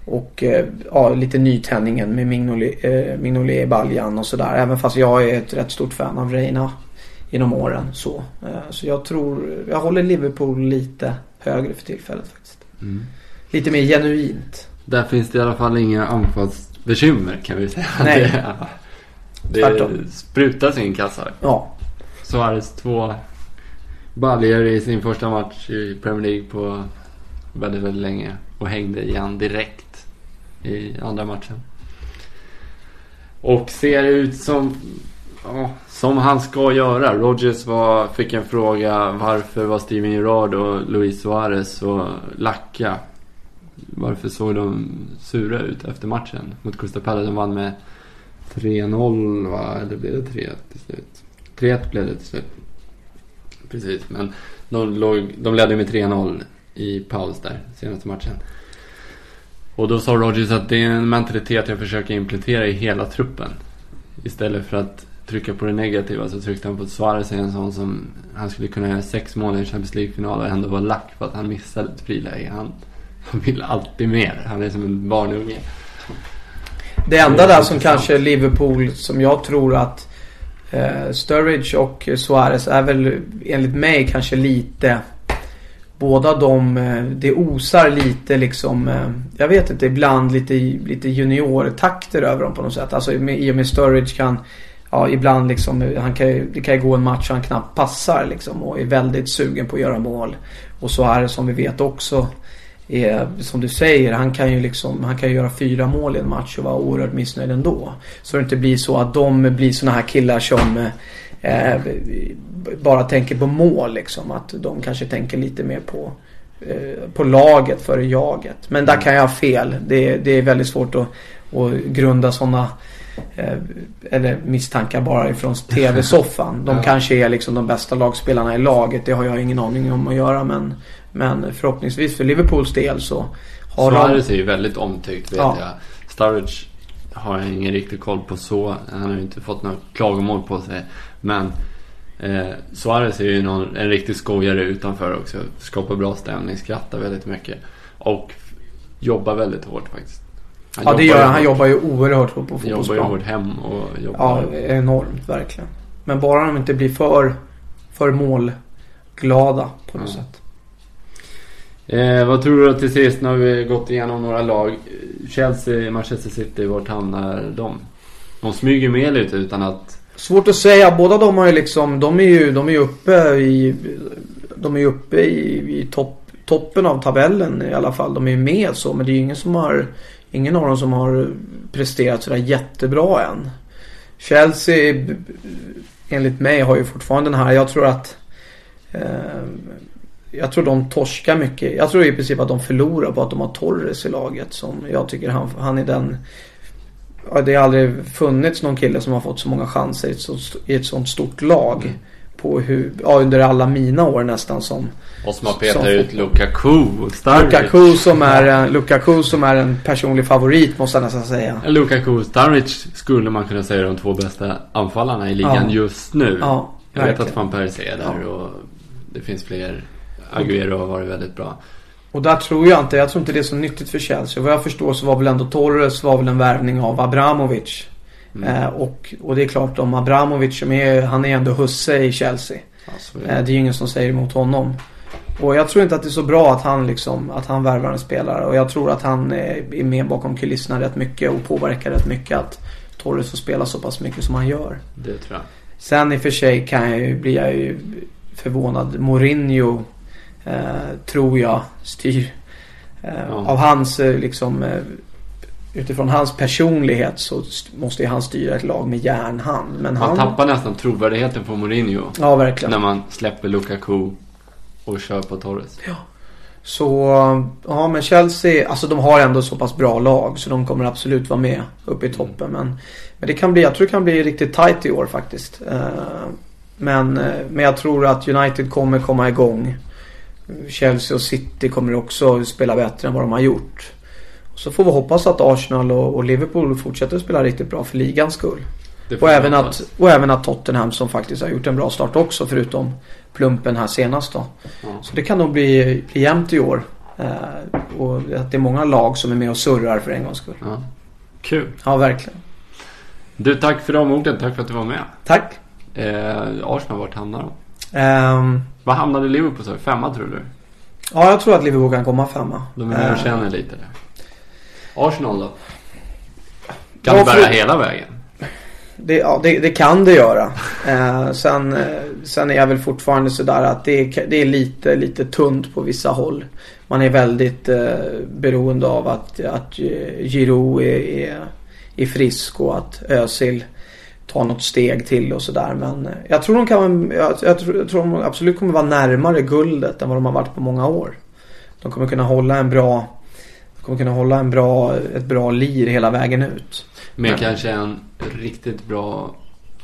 och eh, ja, lite nytändningen med Mignolet eh, Mignolet i baljan och sådär. Även fast jag är ett rätt stort fan av Reina genom åren. Så, eh, så jag tror, jag håller Liverpool lite högre för tillfället faktiskt. Mm. Lite mer genuint. Där finns det i alla fall inga anfallsbekymmer kan vi säga. Nej. Det, det sprutas in kassar. Ja, Suarez två baljor i sin första match i Premier League på väldigt, väldigt länge. Och hängde igen direkt i andra matchen. Och ser ut som, ja, som han ska göra. Rogers var, fick en fråga varför var Steven Gerrard och Luis Suarez så lacka? Varför såg de sura ut efter matchen mot Crystal Palace? De vann med 3-0 va? Eller blev det 3 till slut? 3-1 blev det till slut. Precis, men de, låg, de ledde med 3-0 i paus där, senaste matchen. Och då sa Rogers att det är en mentalitet jag försöker implementera i hela truppen. Istället för att trycka på det negativa så tryckte han på att Suarez är en sån som han skulle kunna göra sex mål i en Champions League-final och ändå vara lack för att han missade ett friläge. Han, han vill alltid mer. Han är som en barnunge. Det enda där som kanske Liverpool, som jag tror att eh, Sturridge och Suarez är väl enligt mig kanske lite Båda de, eh, det osar lite liksom, eh, jag vet inte, ibland lite, lite juniortakter över dem på något sätt. Alltså i och med Sturridge kan, ja ibland liksom, eh, han kan, det kan ju gå en match och han knappt passar liksom och är väldigt sugen på att göra mål. Och så är det som vi vet också är, som du säger, han kan ju liksom, han kan ju göra fyra mål i en match och vara oerhört missnöjd ändå. Så det inte blir så att de blir såna här killar som eh, bara tänker på mål liksom. Att de kanske tänker lite mer på, eh, på laget före jaget. Men där kan jag ha fel. Det, det är väldigt svårt att, att grunda sådana eh, eller misstankar bara ifrån TV-soffan. De ja. kanske är liksom de bästa lagspelarna i laget. Det har jag ingen aning om att göra. Men, men förhoppningsvis för Liverpools del så har Suarez de... är ju väldigt omtyckt vet ja. jag. Sturridge har jag ingen riktig koll på så. Han har ju inte fått några klagomål på sig. Men eh, Suarez är ju någon, en riktig skojare utanför också. Skapar bra stämning, skrattar väldigt mycket. Och jobbar väldigt hårt faktiskt. Han ja det gör han. Han jobbar ju oerhört hårt på fotbollsplan. Jobbar ju hårt hem och jobbar... Ja, enormt verkligen. Men bara de inte blir för, för målglada på något mm. sätt. Eh, vad tror du till sist? Nu har vi gått igenom några lag. Chelsea, Manchester City, vart hamnar de? De smyger med lite utan att... Svårt att säga. Båda de har ju liksom, de är ju, de är uppe i, de är uppe i, i topp, toppen av tabellen i alla fall. De är ju med så, men det är ju ingen som har, ingen av dem som har presterat sådär jättebra än. Chelsea, enligt mig, har ju fortfarande den här, jag tror att eh, jag tror de torskar mycket. Jag tror i princip att de förlorar på att de har Torres i laget. Som jag tycker han, han är den... Det har aldrig funnits någon kille som har fått så många chanser i ett, så, i ett sånt stort lag. Mm. På hur, ja, under alla mina år nästan som... Och som har petat ut Lukaku Starwich. Lukaku som, är, en, Lukaku som är en personlig favorit måste jag nästan säga. Lukaku Starwich skulle man kunna säga är de två bästa anfallarna i ligan ja. just nu. Ja, jag vet att van Persie är där ja. och det finns fler Aguero har varit väldigt bra. Och där tror jag inte, jag tror inte det är så nyttigt för Chelsea. Vad jag förstår så var väl ändå Torres var väl en värvning av Abramovic. Mm. Eh, och, och det är klart om Abramovic, som är, han är ändå husse i Chelsea. Alltså, eh, det är ju ingen som säger emot honom. Och jag tror inte att det är så bra att han liksom, att han värvar en spelare. Och jag tror att han är med bakom kulisserna rätt mycket och påverkar rätt mycket att Torres får spela så pass mycket som han gör. Det tror jag. Sen i och för sig kan jag ju, blir jag ju förvånad. Mourinho tror jag styr. Eh, ja. Av hans eh, liksom Utifrån hans personlighet så måste ju han styra ett lag med järnhand. Men man han tappar nästan trovärdigheten på Mourinho. Ja, verkligen. När man släpper Lukaku och kör på Torres. Ja. Så, ja men Chelsea, alltså de har ändå så pass bra lag så de kommer absolut vara med uppe i toppen. Men, men det kan bli, jag tror det kan bli riktigt tight i år faktiskt. Men, men jag tror att United kommer komma igång. Chelsea och City kommer också spela bättre än vad de har gjort. Så får vi hoppas att Arsenal och, Liverpool fortsätter att spela riktigt bra för ligans skull. Och även, att, och även att Tottenham som faktiskt har gjort en bra start också förutom plumpen här senast då. Mm. Så det kan nog bli, bli jämnt i år. Eh, och att det är många lag som är med och surrar för en gångs skull. Ja. Kul. Ja, verkligen. Du, tack för de orden. Tack för att du var med. Tack. Eh, Arsenal, vart hamnar de? Um, Vad hamnade Liverpool så? Femma tror du? Ja, jag tror att Liverpool kan komma femma. De är och känner lite där. Arsenal då? Kan ja, det bära hela vägen? det, ja, det, det kan det göra. Eh, sen, sen är jag väl fortfarande sådär att det är, det är lite, lite tunt på vissa håll. Man är väldigt eh, beroende av att, att Giroud är, är, är frisk och att Özil tar något steg till och sådär. Men eh, jag tror de kan, jag, jag, tror, jag tror de absolut kommer vara närmare guldet än vad de har varit på många år. De kommer kunna hålla en bra kommer kunna hålla en bra, ett bra lir hela vägen ut. Med Men. kanske en riktigt bra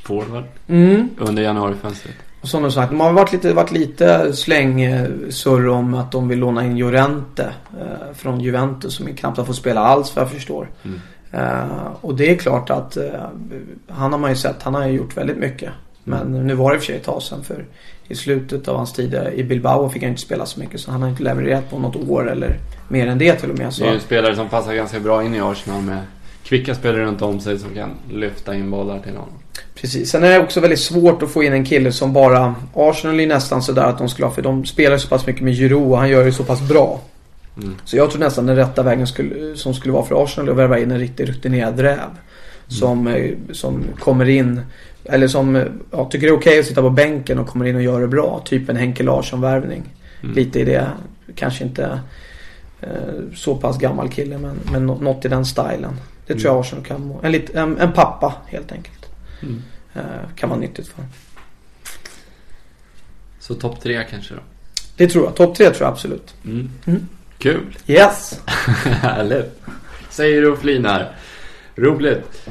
forward mm. under januarifönstret. Och som de sagt, de har varit lite, varit lite slängsurr om att de vill låna in Llorente eh, från Juventus som knappt har fått spela alls vad jag förstår. Mm. Eh, och det är klart att eh, han har man ju sett, han har ju gjort väldigt mycket. Men nu var det i och för sig ett tag sedan för i slutet av hans tid i Bilbao fick han inte spela så mycket så han har inte levererat på något år eller mer än det till och med. Så. Det är ju en spelare som passar ganska bra in i Arsenal med kvicka spelare runt om sig som kan lyfta in bollar till honom. Precis. Sen är det också väldigt svårt att få in en kille som bara... Arsenal är nästan sådär att de skulle ha... För de spelar så pass mycket med Giroud och han gör det så pass bra. Mm. Så jag tror nästan den rätta vägen skulle, som skulle vara för Arsenal att värva in en riktigt rutinerad räv. Mm. Som, eh, som kommer in eller som ja, tycker det är okej okay att sitta på bänken och kommer in och gör det bra. Typ en Henke Larsson-värvning. Mm. Lite i det. Kanske inte eh, så pass gammal kille men, men något i den stilen. Det tror jag mm. Arsenal kan må. En, en, en pappa helt enkelt. Mm. Eh, kan vara nyttigt för. Så topp tre kanske då? Det tror jag. Topp tre tror jag absolut. Mm. Kul! Yes! Härligt! Säger du och flinar. Roligt!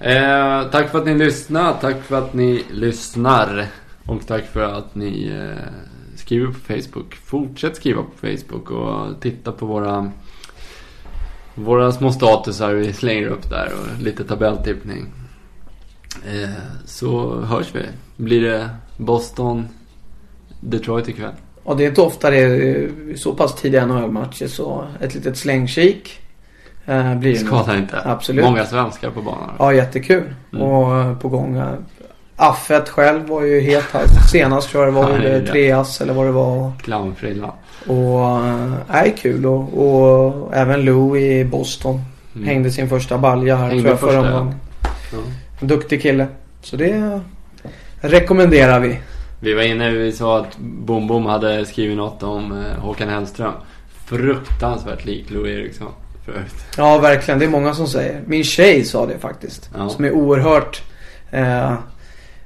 Eh, tack för att ni lyssnar. Tack för att ni lyssnar. Och tack för att ni eh, skriver på Facebook. Fortsätt skriva på Facebook och titta på våra, våra små statusar vi slänger upp där och lite tabelltippning. Eh, så hörs vi. Blir det Boston, Detroit ikväll? Ja, det är inte ofta det är så pass tidiga NHL-matcher så ett litet slängkik Eh, blir Skadar inte. Absolut. Många svenskar på banan. Ja, jättekul. Mm. Och eh, på gång. Eh, Affet själv var ju helt här. Senast tror jag det var ja, Treas eller vad det var. Clownfrilla. Och äh, kul. Och, och även Lou i Boston. Mm. Hängde sin första balja här Hängde tror jag förra omgången. Ja. Duktig kille. Så det rekommenderar vi. Vi var inne, vi sa att Bom Bom hade skrivit något om Håkan Hellström. Fruktansvärt lik Lou Eriksson förut. Ja, verkligen. Det är många som säger. Min tjej sa det faktiskt. Ja. Som är oerhört eh,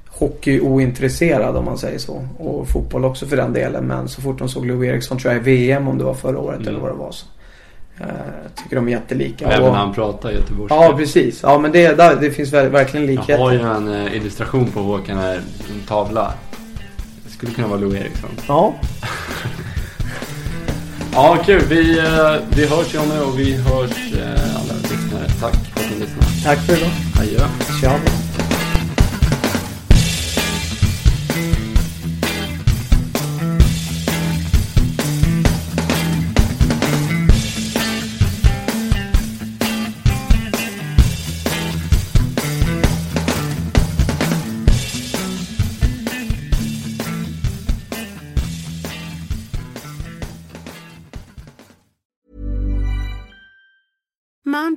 hockeyointresserad om man säger så. Och fotboll också för den delen. Men så fort de såg Lou Eriksson tror jag i VM om det var förra året mm. eller vad det var. Så. Eh, tycker de är jättelika. Även och, han pratar göteborgska. Ja, precis. Ja, men det, där, det finns verkligen likheter. Jag har ju en eh, illustration på Håkan här. En tavla. Skulle kunna vara Lou Eriksson. Ja. Ja, kul. Vi, eh, vi hörs Johnny och vi hörs eh, alla lyssnare. Tack för att ni lyssnade. Tack för idag. Adjö. Ciao.